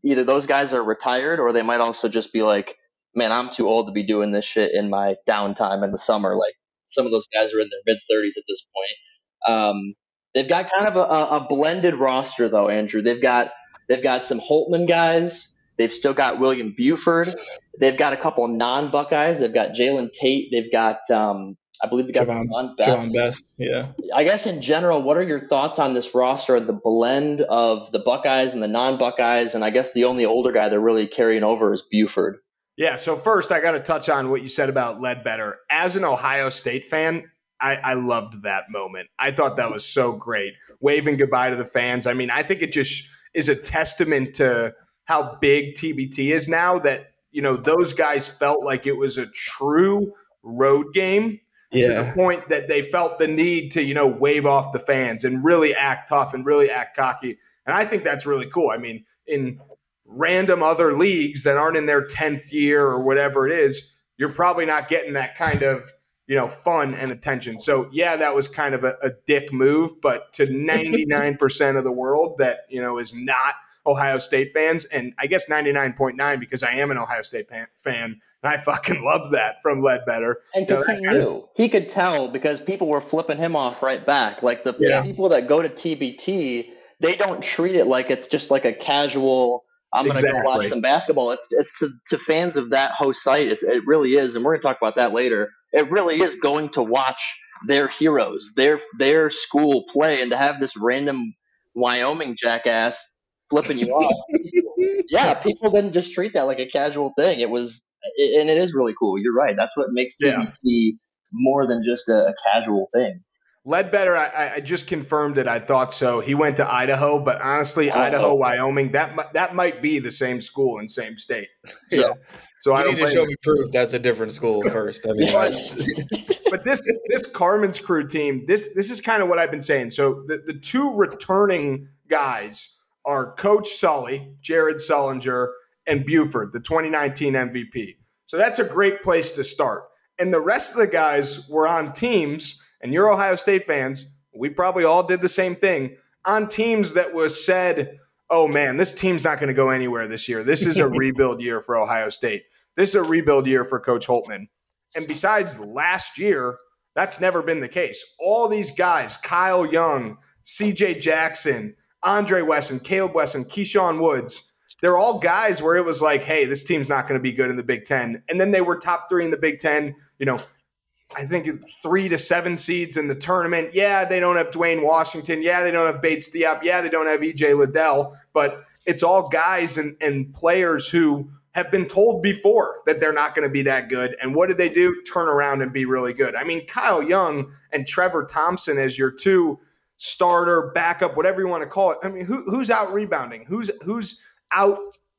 either those guys are retired or they might also just be like, man, I'm too old to be doing this shit in my downtime in the summer. Like some of those guys are in their mid 30s at this point. Um, they've got kind of a, a, blended roster though, Andrew. They've got they've got some Holtmann guys. They've still got William Buford. They've got a couple non Buckeyes. They've got Jalen Tate. They've got um, I believe they got Javon, Bess. Bess. Yeah. I guess in general, what are your thoughts on this roster, the blend of the Buckeyes and the non Buckeyes? And I guess the only older guy they're really carrying over is Buford. Yeah. So first, I got to touch on what you said about Ledbetter. As an Ohio State fan, I, I loved that moment. I thought that was so great. Waving goodbye to the fans. I mean, I think it just is a testament to how big TBT is now that, you know, those guys felt like it was a true road game yeah. to the point that they felt the need to, you know, wave off the fans and really act tough and really act cocky. And I think that's really cool. I mean, in random other leagues that aren't in their 10th year or whatever it is, you're probably not getting that kind of, you know, fun and attention. So, yeah, that was kind of a, a dick move, but to 99% of the world that, you know, is not Ohio State fans, and I guess 99.9 because I am an Ohio State fan, and I fucking love that from Ledbetter. And because you know, he knew. Of, he could tell because people were flipping him off right back. Like the yeah. people that go to TBT, they don't treat it like it's just like a casual, I'm going to exactly. go watch some basketball. It's it's to, to fans of that host site. It's, it really is, and we're going to talk about that later. It really is going to watch their heroes, their their school play, and to have this random Wyoming jackass flipping you off. yeah, people didn't just treat that like a casual thing. It was, and it is really cool. You're right. That's what makes TBT yeah. more than just a, a casual thing. Ledbetter, I, I, just confirmed it. I thought so. He went to Idaho, but honestly, oh, Idaho, Wyoming, that that might be the same school and same state. So, yeah. So you I need to show me proof that's a different school first. I mean, but this this Carmen's crew team, this this is kind of what I've been saying. So the the two returning guys are Coach Sully, Jared Sullinger, and Buford, the 2019 MVP. So that's a great place to start. And the rest of the guys were on teams, and you're Ohio State fans, we probably all did the same thing on teams that was said, oh man, this team's not going to go anywhere this year. This is a rebuild year for Ohio State. This is a rebuild year for Coach Holtmann. And besides last year, that's never been the case. All these guys, Kyle Young, CJ Jackson, Andre Wesson, Kaleb Wesson, Keyshawn Woods. They're all guys where it was like, hey, this team's not going to be good in the Big Ten. And then they were top three in the Big Ten, you know, I think three to seven seeds in the tournament. Yeah, they don't have Duane Washington. Yeah, they don't have Bates Diop. Yeah, they don't have EJ Liddell. But it's all guys and, and players who have been told before that they're not going to be that good. And what did they do? Turn around and be really good. I mean, Kyle Young and Trevor Thompson as your two – starter, backup, whatever you want to call it. I mean, who, who's out rebounding? Who's who's out,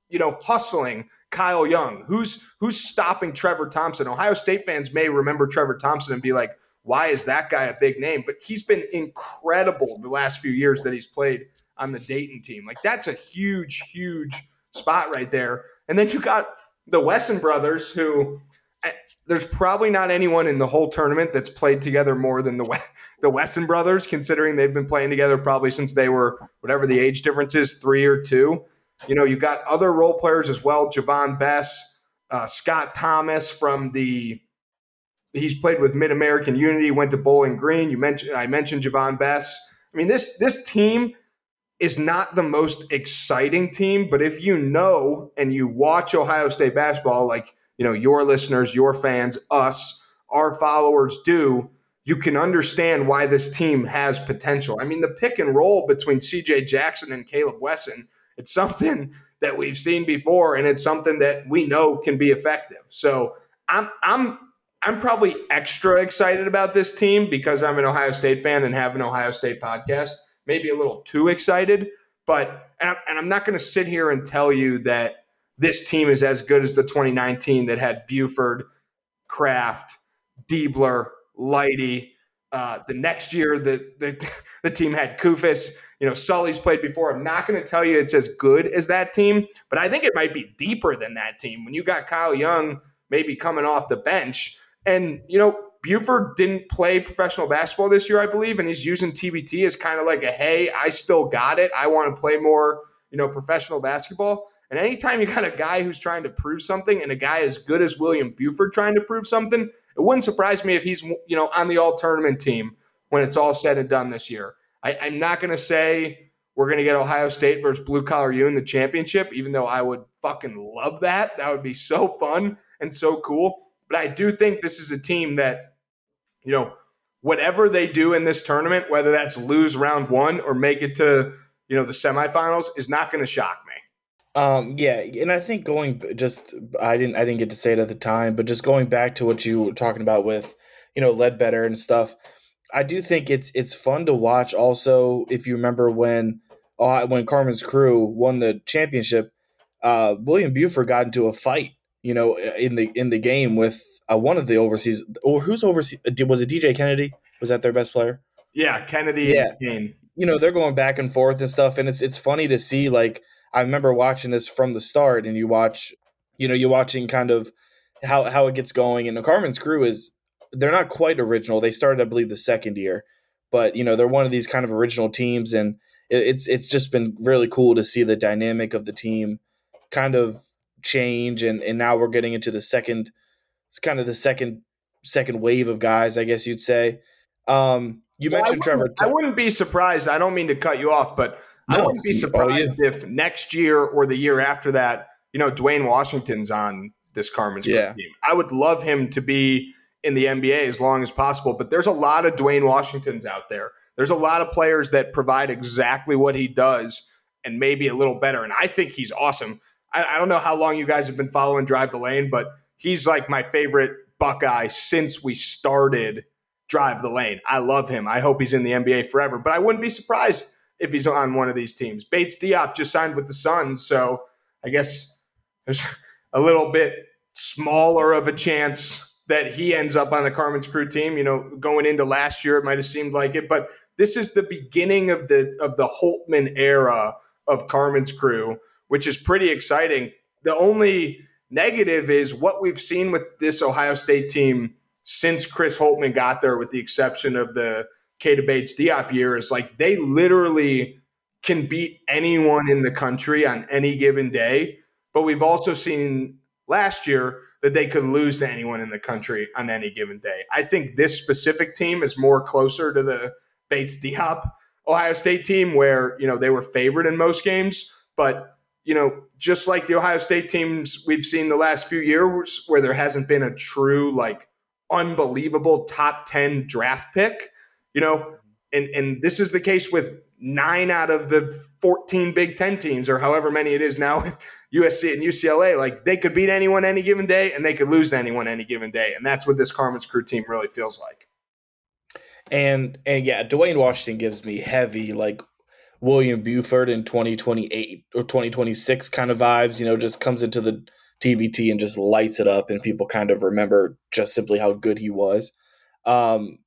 you know, hustling Kyle Young? Who's who's stopping Trevor Thompson? Ohio State fans may remember Trevor Thompson and be like, why is that guy a big name? But he's been incredible the last few years that he's played on the Dayton team. Like that's a huge, huge spot right there. And then you got the Wesson brothers who there's probably not anyone in the whole tournament that's played together more than the the Wesson brothers, considering they've been playing together probably since they were whatever the age difference is, three or two. You know, you got other role players as well. Javon Bess, uh, Scott Thomas from the he's played with Mid American Unity, went to Bowling Green. You mentioned I mentioned Javon Bess. I mean this this team is not the most exciting team, but if you know and you watch Ohio State basketball, like you know, your listeners, your fans, us, our followers do, you can understand why this team has potential. I mean, the pick and roll between CJ Jackson and Kaleb Wesson, it's something that we've seen before and it's something that we know can be effective. So, I'm I'm I'm probably extra excited about this team because I'm an Ohio State fan and have an Ohio State podcast. Maybe a little too excited, but and I'm, and I'm not going to sit here and tell you that this team is as good as the 2019 that had Buford, Craft, Diebler, Lighty. Uh, the next year, the, the the team had Koufos. You know, Sully's played before. I'm not going to tell you it's as good as that team, but I think it might be deeper than that team. When you got Kyle Young maybe coming off the bench, and you know Buford didn't play professional basketball this year, I believe, and he's using TBT as kind of like a hey, I still got it. I want to play more, you know, professional basketball. And anytime you got a guy who's trying to prove something and a guy as good as William Buford trying to prove something, it wouldn't surprise me if he's you know on the all tournament team when it's all said and done this year. I, am not going to say we're going to get Ohio State versus Blue Collar U in the championship, even though I would fucking love that. That would be so fun and so cool. But I do think this is a team that, you know, whatever they do in this tournament, whether that's lose round one or make it to, you know, the semifinals, is not going to shock me. Um, yeah, and I think going just I didn't I didn't get to say it at the time, but just going back to what you were talking about with you know, Ledbetter and stuff. I do think it's it's fun to watch. Also, if you remember when uh, when Carmen's crew won the championship, uh, William Buford got into a fight, you know, in the in the game with uh, one of the overseas or who's overseas uh, was it DJ Kennedy? Was that their best player? Yeah, Kennedy. Yeah, you know they're going back and forth and stuff, and it's it's funny to see. Like I remember watching this from the start, and you watch, you know, you're watching kind of how how it gets going, and the Carmen's crew is they're not quite original. They started, I believe, the second year, but you know they're one of these kind of original teams, and it's it's just been really cool to see the dynamic of the team kind of change, and and now we're getting into the second, it's kind of the second second wave of guys, I guess you'd say. Um, you well, mentioned I Trevor. I wouldn't be surprised. I don't mean to cut you off, but no. I wouldn't be surprised oh, yeah. if next year or the year after that, you know, Duane Washington's on this Carmen's yeah. team. I would love him to be in the NBA as long as possible. But there's a lot of Duane Washingtons out there. There's a lot of players that provide exactly what he does and maybe a little better. And I think he's awesome. I, I don't know how long you guys have been following Drive the Lane, but he's like my favorite Buckeye since we started Drive the Lane. I love him. I hope he's in the NBA forever. But I wouldn't be surprised if he's on one of these teams. Bates Diop just signed with the Suns, so I guess there's a little bit smaller of a chance that he ends up on the Carmen's crew team. You know, going into last year, it might have seemed like it, but this is the beginning of the of the Holtmann era of Carmen's crew, which is pretty exciting. The only negative is what we've seen with this Ohio State team since Chris Holtmann got there, with the exception of the Keita Bates Diop year, is like they literally can beat anyone in the country on any given day. But we've also seen last year that they could lose to anyone in the country on any given day. I think this specific team is more closer to the Bates Diop Ohio State team where, you know, they were favored in most games, but you know, just like the Ohio State teams we've seen the last few years where there hasn't been a true like unbelievable top 10 draft pick, you know, and and this is the case with 9 out of the 14 Big 10 teams or however many it is now with USC and UCLA, like they could beat anyone any given day and they could lose to anyone any given day. And that's what this Carmen's crew team really feels like. And and yeah, Duane Washington gives me heavy like William Buford in 2028 or 2026 kind of vibes, you know, just comes into the TBT and just lights it up and people kind of remember just simply how good he was. Um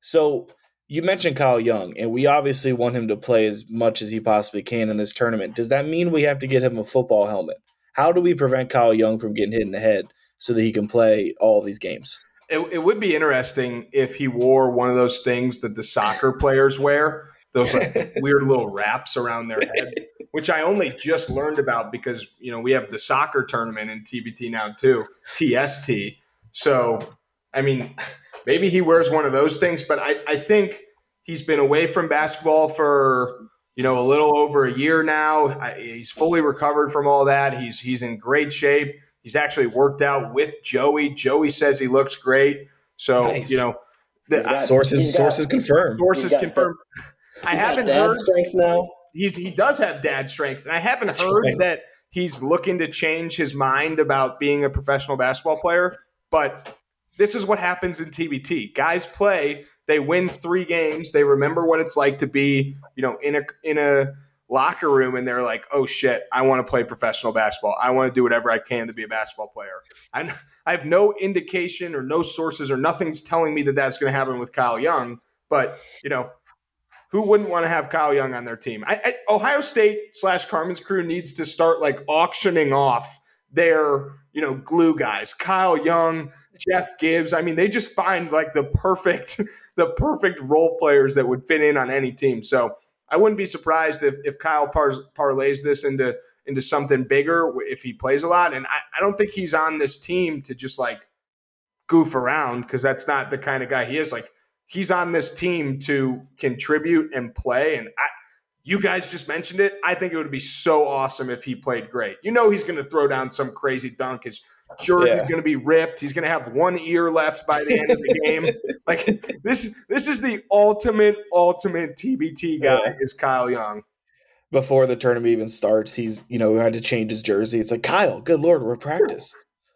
so you mentioned Kyle Young, and we obviously want him to play as much as he possibly can in this tournament. Does that mean we have to get him a football helmet? How do we prevent Kyle Young from getting hit in the head so that he can play all these games? It, it would be interesting if he wore one of those things that the soccer players wear, those like weird little wraps around their head, which I only just learned about because you know we have the soccer tournament in TBT now too, TST. So I mean maybe he wears one of those things, but I, I think he's been away from basketball for you know a little over a year now. I, he's fully recovered from all that. He's he's in great shape. He's actually worked out with Joey. Joey says he looks great. So nice. you know, the, got, sources sources confirmed. Sources confirmed. I haven't heard strength now. He's he does have dad strength, and I haven't That's heard right. that he's looking to change his mind about being a professional basketball player. But this is what happens in TBT. Guys play, they win three games, they remember what it's like to be, you know, in a in a locker room and they're like, "Oh shit, I want to play professional basketball. I want to do whatever I can to be a basketball player." I, I have no indication or no sources or nothing's telling me that that's going to happen with Kyle Young, but you know, who wouldn't want to have Kyle Young on their team? I, I, Ohio State slash Carmen's crew needs to start like auctioning off their you know glue guys, Kyle Young, Jeff Gibbs. I mean, they just find like the perfect the perfect role players that would fit in on any team. So I wouldn't be surprised if if Kyle par- parlays this into into something bigger if he plays a lot. And I, I don't think he's on this team to just like goof around because that's not the kind of guy he is. Like he's on this team to contribute and play. And I, you guys just mentioned it. I think it would be so awesome if he played great. You know, he's going to throw down some crazy dunk. His jersey's yeah. going to be ripped. He's going to have one ear left by the end of the game. like this, this is the ultimate, ultimate TBT guy. Yeah. Is Kyle Young? Before the tournament even starts, he's you know had to change his jersey. It's like Kyle, good lord, we're practice.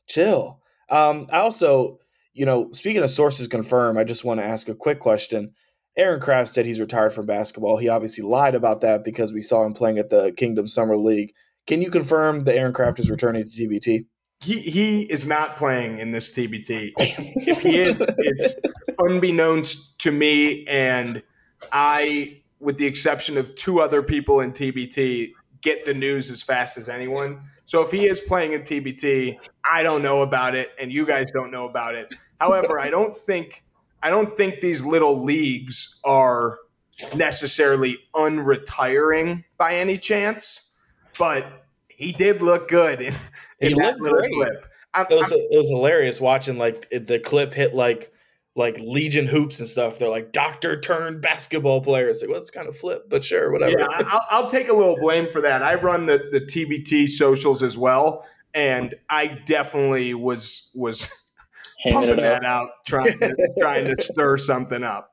Chill. Um, I also you know, speaking of sources confirmed, I just want to ask a quick question. Aaron Craft said he's retired from basketball. He obviously lied about that because we saw him playing at the Kingdom Summer League. Can you confirm that Aaron Craft is returning to TBT? He he is not playing in this TBT. if he is, it's unbeknownst to me and I, with the exception of two other people in TBT, get the news as fast as anyone. So if he is playing in TBT, I don't know about it, and you guys don't know about it. However, I don't think I don't think these little leagues are necessarily unretiring by any chance, but he did look good in, in he that little great. clip. I'm, it was it was hilarious watching like the clip hit like like Legion hoops and stuff. They're like doctor turned basketball player. It's like well, it's kind of flip, but sure, whatever. Yeah, I'll, I'll take a little blame for that. I run the the TBT socials as well, and I definitely was was pumping that out, trying to, trying to stir something up.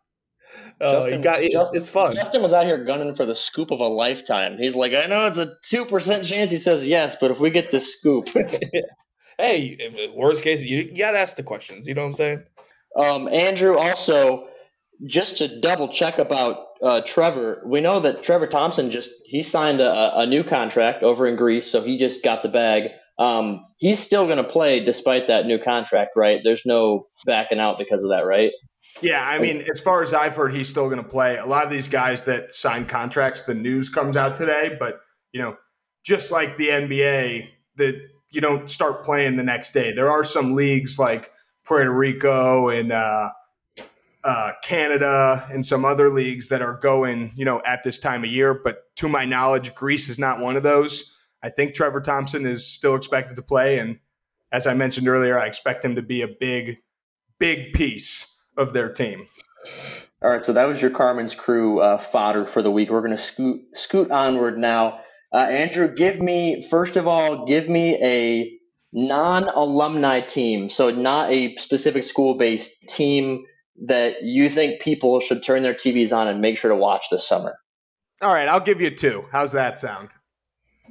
Oh, Justin, got it, Justin, it's fun. Justin was out here gunning for the scoop of a lifetime. He's like, I know it's a two percent chance. He says yes, but if we get the scoop, hey, worst case, you, you got to ask the questions. You know what I'm saying? Um, Andrew, also, just to double check about uh, Trevor, we know that Trevor Thompson just he signed a, a new contract over in Greece, so he just got the bag. Um, he's still going to play despite that new contract, right? There's no backing out because of that, right? Yeah, I mean, as far as I've heard, he's still going to play. A lot of these guys that sign contracts, the news comes out today, but you know, just like the NBA, that you don't start playing the next day. There are some leagues like Puerto Rico and uh, uh, Canada and some other leagues that are going, you know, at this time of year. But to my knowledge, Greece is not one of those. I think Trevor Thompson is still expected to play, and as I mentioned earlier, I expect him to be a big, big piece of their team. All right, so that was your Carmen's crew uh, fodder for the week. We're going to scoot scoot onward now. Uh, Andrew, give me first of all, give me a non-alumni team, so not a specific school-based team that you think people should turn their TVs on and make sure to watch this summer. All right, I'll give you two. How's that sound?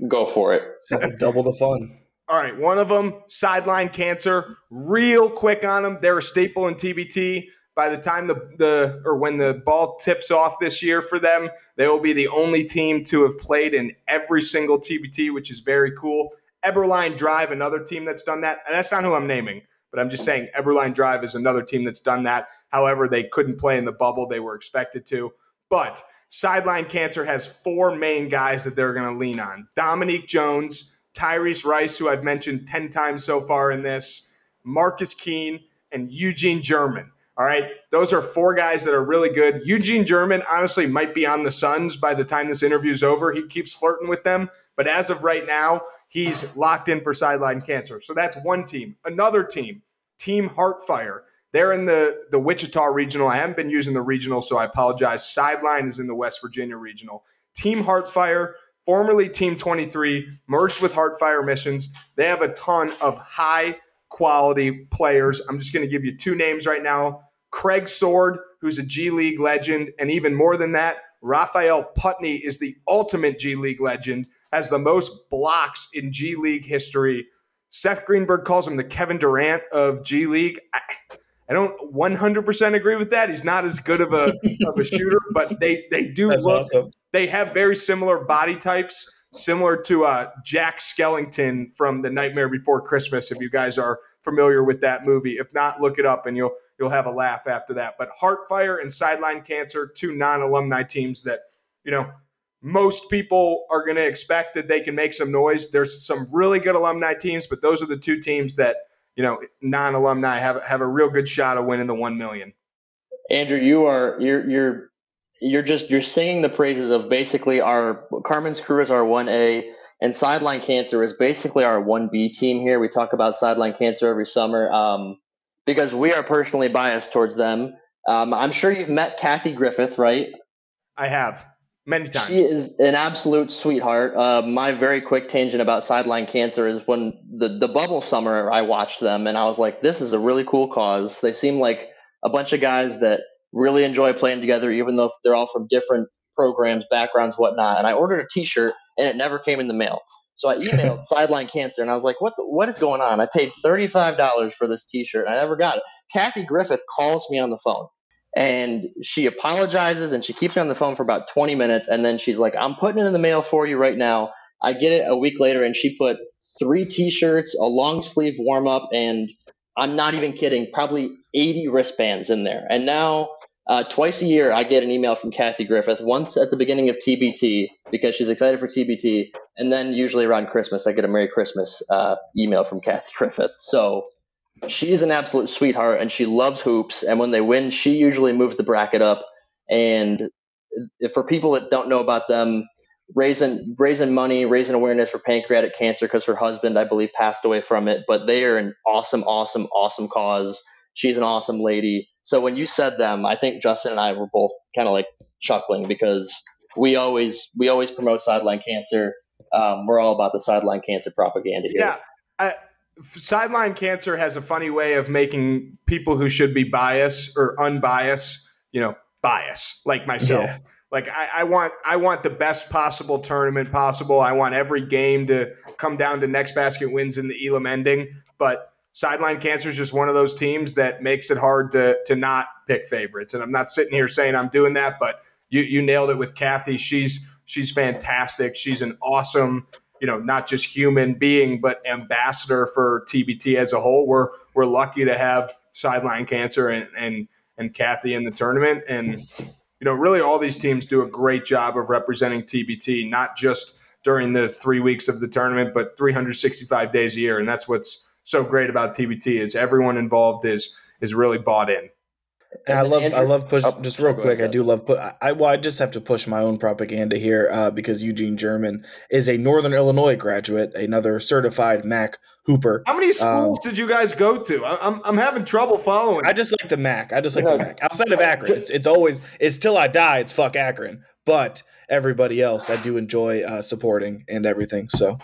Go for it. double the fun. All right, one of them, sideline cancer. Real quick on them. They're a staple in TBT. By the time the, the or when the ball tips off this year for them, they will be the only team to have played in every single TBT, which is very cool. Eberline Drive, another team that's done that. And that's not who I'm naming, but I'm just saying Eberline Drive is another team that's done that. However, they couldn't play in the bubble they were expected to. But Sideline Cancer has four main guys that they're going to lean on Dominique Jones, Tyrese Rice, who I've mentioned 10 times so far in this, Marcus Keene, and Eugene German. All right. Those are four guys that are really good. Eugene German, honestly, might be on the Suns by the time this interview is over. He keeps flirting with them. But as of right now, he's locked in for sideline cancer. So that's one team. Another team, Team Heartfire. They're in the, the Wichita regional. I haven't been using the regional, so I apologize. Sideline is in the West Virginia regional. Team Heartfire formerly Team 23, merged with Heartfire Missions. They have a ton of high quality players. I'm just going to give you two names right now Craig Sword, who's a G League legend, and even more than that, Raphael Putney is the ultimate G League legend, has the most blocks in G League history. Seth Greenberg calls him the Kevin Durant of G League. I, I don't 100% agree with that. He's not as good of a of a shooter, but they they do That's look awesome they have very similar body types, similar to uh, Jack Skellington from The Nightmare Before Christmas. If you guys are familiar with that movie, if not, look it up and you'll you'll have a laugh after that. But Heartfire and Sideline Cancer, two non-alumni teams that you know most people are going to expect that they can make some noise. There's some really good alumni teams, but those are the two teams that you know non-alumni have have a real good shot of winning the one million. Andrew, you are you're you're you're just you're singing the praises of basically our Carmen's crew is our one A and sideline cancer is basically our one B team here. We talk about sideline cancer every summer um, because we are personally biased towards them. Um, I'm sure you've met Kathy Griffith, right? I have many times. She is an absolute sweetheart. Uh, my very quick tangent about sideline cancer is when the the bubble summer I watched them and I was like, this is a really cool cause. They seem like a bunch of guys that really enjoy playing together, even though they're all from different programs, backgrounds, whatnot. And I ordered a T-shirt, and it never came in the mail. So I emailed Sideline Cancer and I was like, what, the, what is going on? I paid $35 for this t shirt and I never got it. Kathy Griffith calls me on the phone and she apologizes and she keeps me on the phone for about 20 minutes. And then she's like i'm putting it in the mail for you right now. I get it a week later and she put three t-shirts a long sleeve warm up and i'm not even kidding probably 80 wristbands in there. And now uh, twice a year i get an email from kathy griffith once at the beginning of tbt because she's excited for tbt and then usually around christmas i get a merry christmas uh, email from kathy griffith. So she's an absolute sweetheart and she loves hoops. And when they win, she usually moves the bracket up. And for people that don't know about them, raising raising money, raising awareness for pancreatic cancer because her husband, I believe, passed away from it. But they are an awesome, awesome, awesome cause. She's an awesome lady. So when you said them, I think Justin and I were both kind of like chuckling because we always we always promote sideline cancer. Um, we're all about the sideline cancer propaganda here. Yeah. I- sideline cancer has a funny way of making people who should be biased or unbiased, you know, bias like myself. Yeah. Like I, I, want, I want the best possible tournament possible. I want every game to come down to next basket wins in the Elam ending. But sideline cancer is just one of those teams that makes it hard to to not pick favorites. And I'm not sitting here saying I'm doing that, but you you nailed it with Kathy. She's she's fantastic. She's an awesome you know, not just human being, but ambassador for TBT as a whole. We're we're lucky to have sideline cancer and and and Kathy in the tournament, and you know, really all these teams do a great job of representing TBT, not just during the three weeks of the tournament, but 365 days a year, and that's what's so great about TBT is everyone involved is is really bought in. And I love, Andrew, I love push. Oh, just real quick, ahead, I do love put. I well, I just have to push my own propaganda here uh, because Eugene German is a Northern Illinois graduate, another certified MAC hooper. How many schools um, did you guys go to? I'm, I'm having trouble following. I just like the MAC. I just like the MAC. Outside of Akron, it's, it's always it's till I die. It's fuck Akron, but everybody else I do enjoy uh, supporting and everything. So,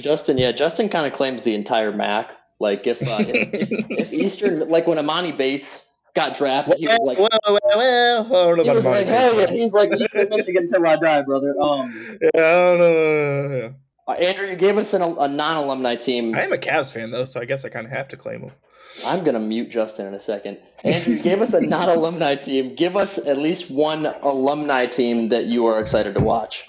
Justin, yeah, Justin kind of claims the entire MAC. Like if, uh, if, if Eastern, like when Emoni Bates got drafted, he was like, well, well, well, well. he was like, hey, he's like, Eastern Michigan until I die, brother. Um, yeah, I don't know. Uh, Andrew, you gave us an, a non-alumni team. I am a Cavs fan though, so I guess I kind of have to claim them. I'm gonna mute Justin in a second. Andrew, you gave us a non-alumni team. Give us at least one alumni team that you are excited to watch.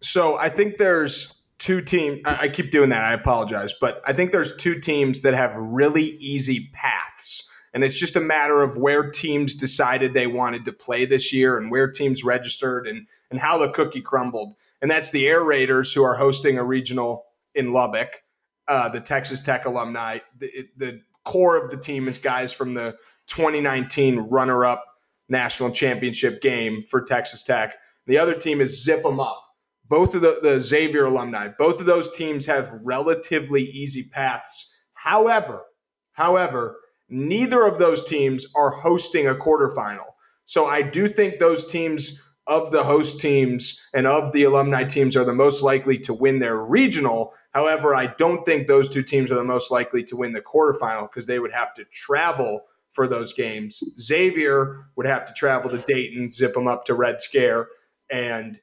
So I think there's two teams. I keep doing that. I apologize, but I think there's two teams that have really easy paths and it's just a matter of where teams decided they wanted to play this year and where teams registered and, and how the cookie crumbled. And that's the Air Raiders, who are hosting a regional in Lubbock, uh, the Texas Tech alumni. The, the core of the team is guys from the 2019 runner up national championship game for Texas Tech. The other team is Zip 'em Up. Both of the, the Xavier alumni, both of those teams have relatively easy paths. However, however, Neither of those teams are hosting a quarterfinal. So I do think those teams of the host teams and of the alumni teams are the most likely to win their regional. However, I don't think those two teams are the most likely to win the quarterfinal because they would have to travel for those games. Xavier would have to travel to Dayton, zip them up to Red Scare, and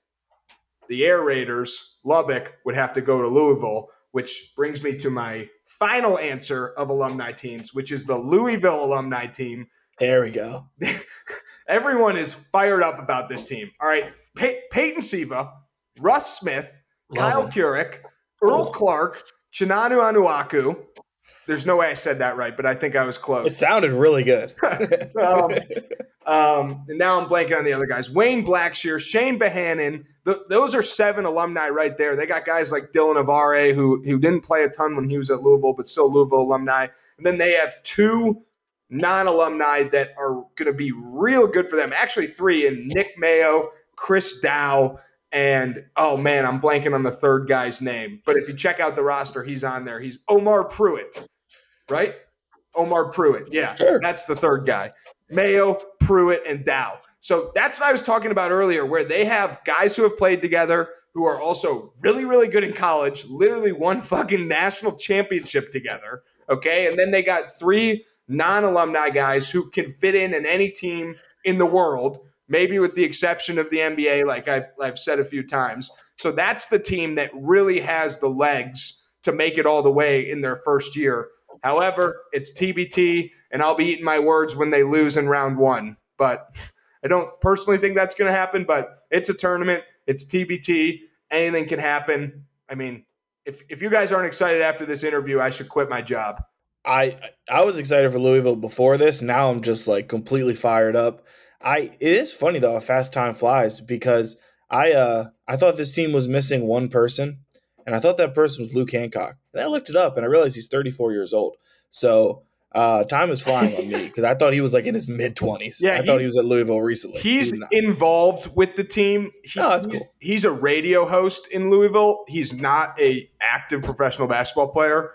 the Air Raiders, Lubbock, would have to go to Louisville, which brings me to my final answer of alumni teams, which is the Louisville alumni team. There we go. Everyone is fired up about this team. All right. Pey- Peyton Siva, Russ Smith, Love Kyle Kuric, Earl oh. Clark, Chinanu Onuaku. There's no way I said that right, but I think I was close. It sounded really good. um, um, and now I'm blanking on the other guys. Wayne Blackshear, Chane Behanan. The, those are seven alumni right there. They got guys like Dylan Avare, who who didn't play a ton when he was at Louisville, but still Louisville alumni. And then they have two non-alumni that are going to be real good for them. Actually, three: and Nick Mayo, Chris Dow, and oh man, I'm blanking on the third guy's name. But if you check out the roster, he's on there. He's Omar Prewitt, right? Omar Prewitt. Yeah, sure. that's the third guy. Mayo, Prewitt, and Dow. So that's what I was talking about earlier, where they have guys who have played together who are also really, really good in college, literally won fucking national championship together. Okay. And then they got three non alumni guys who can fit in in any team in the world, maybe with the exception of the NBA, like I've, I've said a few times. So that's the team that really has the legs to make it all the way in their first year. However, it's TBT, and I'll be eating my words when they lose in round one. But I don't personally think that's going to happen, but it's a tournament. It's TBT. Anything can happen. I mean, if, if you guys aren't excited after this interview, I should quit my job. I I was excited for Louisville before this. Now I'm just like completely fired up. I it is funny though, fast time flies because I uh I thought this team was missing one person, and I thought that person was Luke Hancock. And I looked it up and I realized he's 34 years old. So uh, time is flying on me because I thought he was like in his mid 20s. Yeah, I he, thought he was at Louisville recently. He's, he's involved with the team. He, oh, that's cool. He's a radio host in Louisville. He's not a active professional basketball player.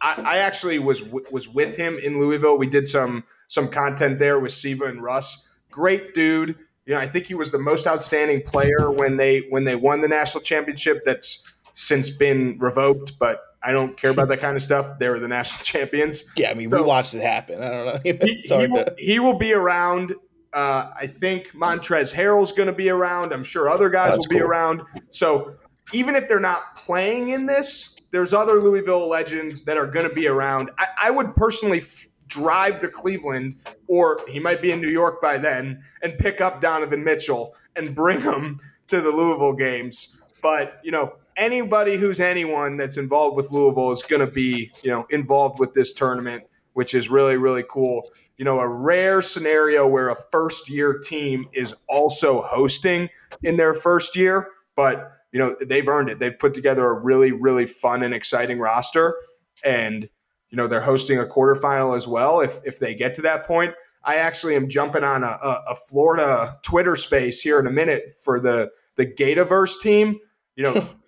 I, I actually was was with him in Louisville. We did some some content there with Siva and Russ. Great dude. You know, I think he was the most outstanding player when they when they won the national championship. That's since been revoked, but I don't care about that kind of stuff. They were the national champions. Yeah, I mean, so, we watched it happen. I don't know. he, he, will, he, will, be around. Uh, I think Montrezl Harrell's going to be around. I'm sure other guys will be around. So even if they're not playing in this, there's other Louisville legends that are going to be around. I, I would personally f- drive to Cleveland, or he might be in New York by then, and pick up Donovan Mitchell and bring him to the Louisville games. But you know, anybody who's anyone that's involved with Louisville is going to be, you know, involved with this tournament, which is really, really cool. You know, a rare scenario where a first year team is also hosting in their first year, but, you know, they've earned it. They've put together a really, really fun and exciting roster. And, you know, they're hosting a quarterfinal as well if, if they get to that point. I actually am jumping on a, a Florida Twitter space here in a minute for the the Gataverse team. You know,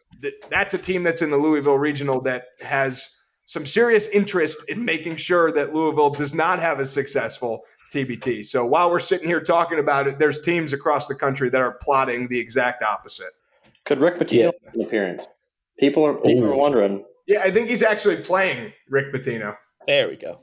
that's a team that's in the Louisville regional that has some serious interest in making sure that Louisville does not have a successful TBT. So while we're sitting here talking about it, there's teams across the country that are plotting the exact opposite. Could Rick Pitino yeah. make an appearance? People are people Ooh. are wondering. Yeah, I think he's actually playing Rick Pitino. There we go.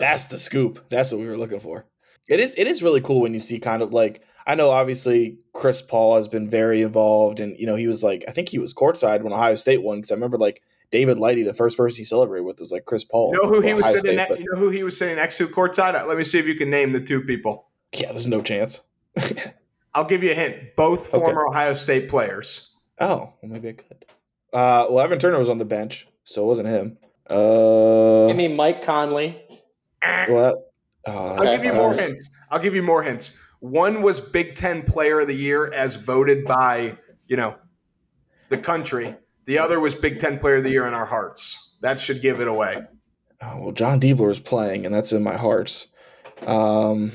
That's the scoop. That's what we were looking for. It is it is really cool when you see kind of like I know obviously Chris Paul has been very involved, and you know he was like I think he was courtside when Ohio State won because I remember like David Lighty, the first person he celebrated with was like Chris Paul. You know who he was Ohio sitting? State, ne- you know who he was sitting next to courtside? Let me see if you can name the two people. Yeah, there's no chance. I'll give you a hint. Both former okay. Ohio State players. Oh, well, maybe I could. Uh, well, Evan Turner was on the bench, so it wasn't him. Uh, give me Mike Conley. What? Uh, I'll give you more hints. I'll give you more hints. One was Big Ten Player of the Year as voted by you know the country. The other was Big Ten Player of the Year in our hearts. That should give it away. Oh, well, Jon Diebler is playing, and that's in my hearts. Um,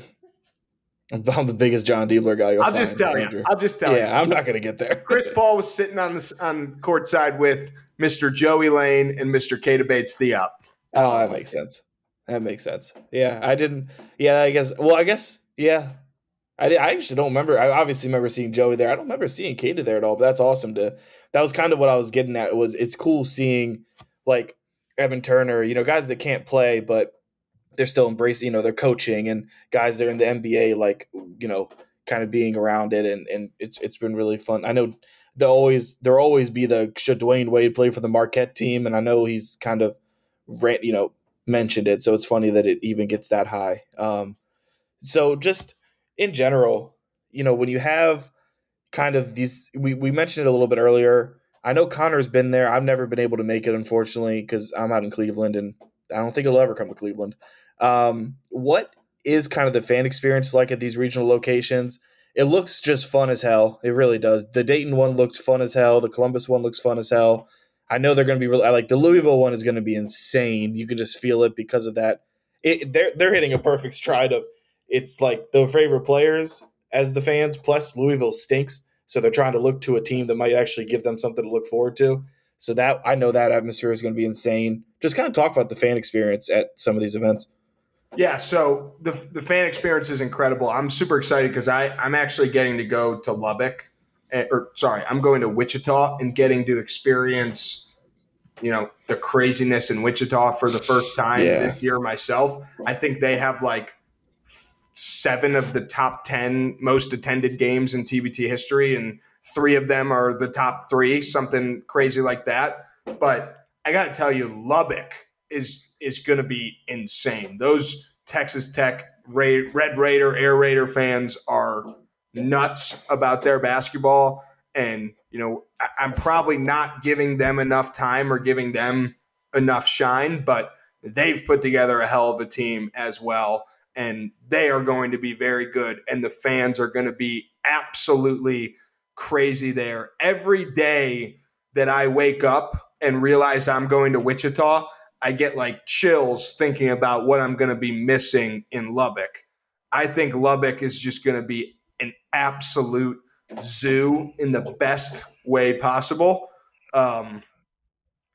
I'm the biggest Jon Diebler guy. I'll just tell you. I'll just tell yeah, you. Yeah, I'm not going to get there. Chris Paul was sitting on the on court side with Mr. Joey Lane and Mr. Keita Bates Diop. Oh, that makes sense. That makes sense. Yeah, I didn't. Yeah, I guess. Well, I guess. Yeah, I, I actually don't remember. I obviously remember seeing Joey there. I don't remember seeing Keita there at all. But that's awesome to. That was kind of what I was getting at. Was it's cool seeing like Evan Turner, you know, guys that can't play but they're still embracing, you know, they're coaching and guys that are in the NBA, like you know, kind of being around it, and and it's it's been really fun. I know there always there always be the should Dwyane Wade play for the Marquette team, and I know he's kind of, you know, mentioned it, so it's funny that it even gets that high. Um, so just in general, you know, when you have kind of these, we, we mentioned it a little bit earlier. I know Connor's been there. I've never been able to make it, unfortunately, because I'm out in Cleveland and I don't think it'll ever come to Cleveland. Um, what is kind of the fan experience like at these regional locations? It looks just fun as hell. It really does. The Dayton one looked fun as hell. The Columbus one looks fun as hell. I know they're going to be really like the Louisville one is going to be insane. You can just feel it because of that. It, they're they're hitting a perfect stride of it's like the favorite players as the fans, plus Louisville stinks. So they're trying to look to a team that might actually give them something to look forward to. So that I know that atmosphere is going to be insane. Just kind of talk about the fan experience at some of these events. Yeah, so the the fan experience is incredible. I'm super excited because I I'm actually getting to go to Lubbock, eh, or sorry, I'm going to Wichita and getting to experience, you know, the craziness in Wichita for the first time yeah. this year myself. I think they have like seven of the top 10 most attended games in TBT history, and three of them are the top three, something crazy like that. But I got to tell you, Lubbock is is going to be insane. Those Texas Tech Red Raider, Air Raider fans are nuts about their basketball. And, you know, I'm probably not giving them enough time or giving them enough shine, but they've put together a hell of a team as well. And they are going to be very good. And the fans are going to be absolutely crazy there. Every day that I wake up and realize I'm going to Wichita, I get like chills thinking about what I'm going to be missing in Lubbock. I think Lubbock is just going to be an absolute zoo in the best way possible. Um,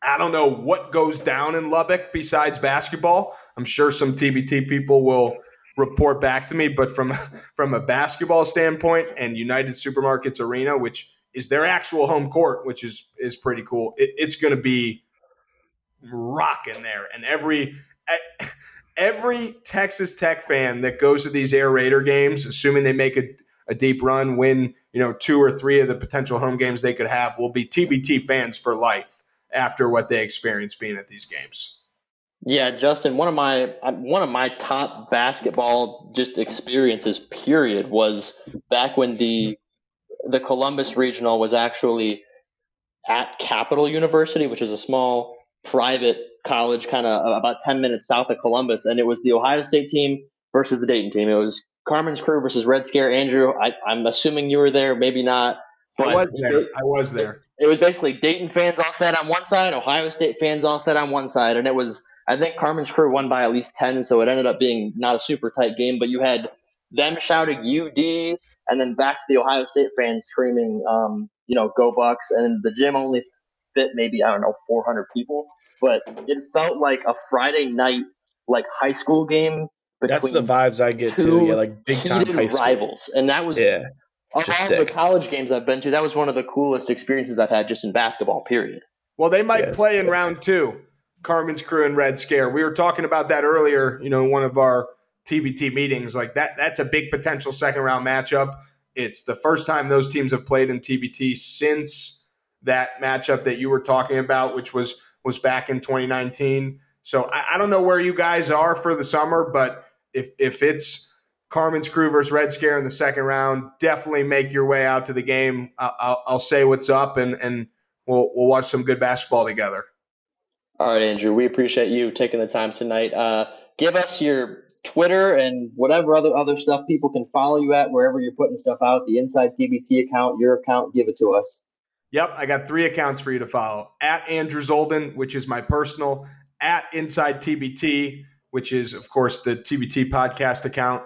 I don't know what goes down in Lubbock besides basketball. I'm sure some TBT people will report back to me, but from from a basketball standpoint and United Supermarkets Arena, which is their actual home court, which is is pretty cool. It, it's going to be rocking there, and every every Texas Tech fan that goes to these Air Raider games, assuming they make a, a deep run, win you know two or three of the potential home games they could have, will be TBT fans for life after what they experience being at these games. Yeah, Justin, one of my uh, one of my top basketball just experiences period was back when the the Columbus Regional was actually at Capital University, which is a small private college kind of uh, about 10 minutes south of Columbus. And it was the Ohio State team versus the Dayton team. It was Carmen's crew versus Red Scare. Andrew, I, am assuming you were there, maybe not. But I was there. It, I was there. It, it was basically Dayton fans all sat on one side, Ohio State fans all sat on one side. And it was, I think Carmen's crew won by at least 10. So it ended up being not a super tight game, but you had them shouting UD and then back to the Ohio State fans screaming, um, you know, go Bucks. And the gym only fit maybe, I don't know, 400 people. But it felt like a Friday night, like high school game. That's the vibes I get too. Yeah, like big time high school. rivals. And that was, yeah, of all sick. the college games I've been to, that was one of the coolest experiences I've had just in basketball, period. Well, they might yeah, play in round two. Carmen's crew and Red Scare. We were talking about that earlier, you know, in one of our TBT meetings. Like that, that's a big potential second round matchup. It's the first time those teams have played in TBT since that matchup that you were talking about, which was was back in 2019. So I, I don't know where you guys are for the summer, but if if it's Carmen's crew versus Red Scare in the second round, definitely make your way out to the game. I'll, I'll, I'll say what's up, and and we'll we'll watch some good basketball together. All right, Andrew, we appreciate you taking the time tonight. Uh, give us your Twitter and whatever other other stuff people can follow you at wherever you're putting stuff out. The Inside TBT account, your account, give it to us. Yep, I got three accounts for you to follow: at Andrew Zoldan, which is my personal; at Inside TBT, which is of course the TBT podcast account,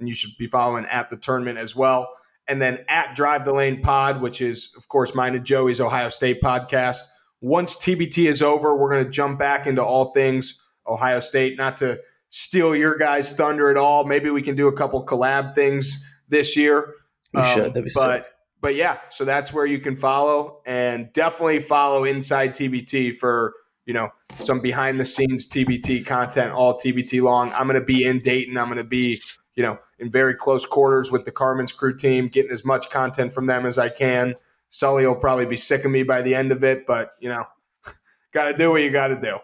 and you should be following at the tournament as well. And then at Drive the Lane Pod, which is of course mine and Joey's Ohio State podcast. Once TBT is over, we're going to jump back into all things Ohio State. Not to steal your guys' thunder at all. Maybe we can do a couple collab things this year. We um, should. That'd be but sick. but yeah, so that's where you can follow and definitely follow Inside TBT for you know some behind the scenes TBT content all TBT long. I'm going to be in Dayton. I'm going to be you know in very close quarters with the Carmen's crew team, getting as much content from them as I can. Sully will probably be sick of me by the end of it, but you know, got to do what you got to do.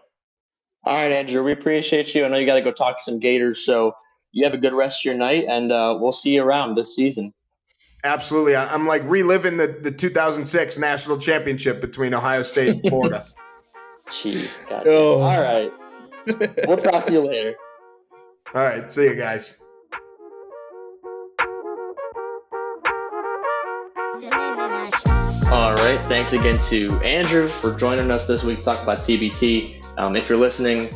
All right, Andrew, we appreciate you. I know you got to go talk to some Gators, so you have a good rest of your night, and uh, we'll see you around this season. Absolutely. I'm like reliving the, the 2006 national championship between Ohio State and Florida. Jeez. God oh. All right. we'll talk to you later. All right. See you guys. Right. Thanks again to Andrew for joining us this week to talk about TBT. Um, if you're listening,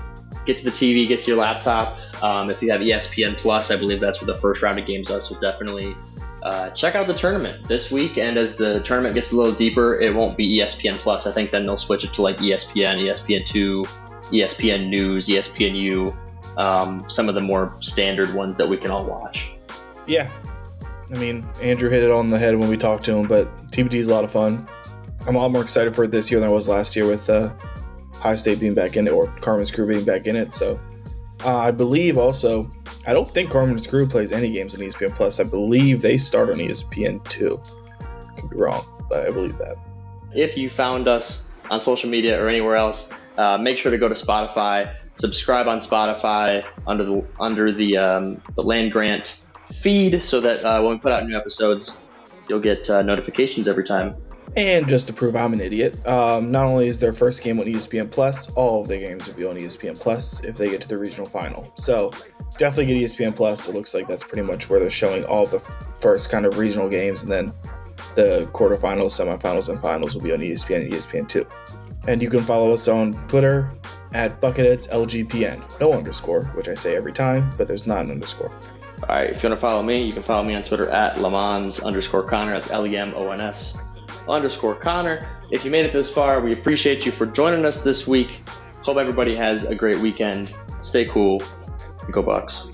get to the TV, get to your laptop. Um, if you have ESPN Plus, I believe that's where the first round of games are. So definitely uh, check out the tournament this week. And as the tournament gets a little deeper, it won't be ESPN Plus. I think then they'll switch it to like ESPN, ESPN2, ESPN News, ESPNU, um, some of the more standard ones that we can all watch. Yeah. I mean, Andrew hit it on the head when we talked to him, but TBT is a lot of fun. I'm a lot more excited for it this year than I was last year with uh, High State being back in it or Carmen's crew being back in it. So uh, I believe also I don't think Carmen's Crew plays any games on ESPN Plus. I believe they start on ESPN two. Could be wrong, but I believe that. If you found us on social media or anywhere else, uh, make sure to go to Spotify, subscribe on Spotify under the under the um, the land grant feed, so that uh, when we put out new episodes, you'll get uh, notifications every time. And just to prove I'm an idiot, um, not only is their first game on ESPN Plus, all of their games will be on ESPN Plus if they get to the regional final. So definitely get ESPN Plus. It looks like that's pretty much where they're showing all the first kind of regional games, and then the quarterfinals, semifinals, and finals will be on ESPN and ESPN2. And you can follow us on Twitter at BucketheadsLGPN. No underscore, which I say every time, but there's not an underscore. All right, if you want to follow me, you can follow me on Twitter at Lemons underscore Connor. That's L E M O N S underscore Connor. If you made it this far, we appreciate you for joining us this week. Hope everybody has a great weekend. Stay cool. Go Bucks.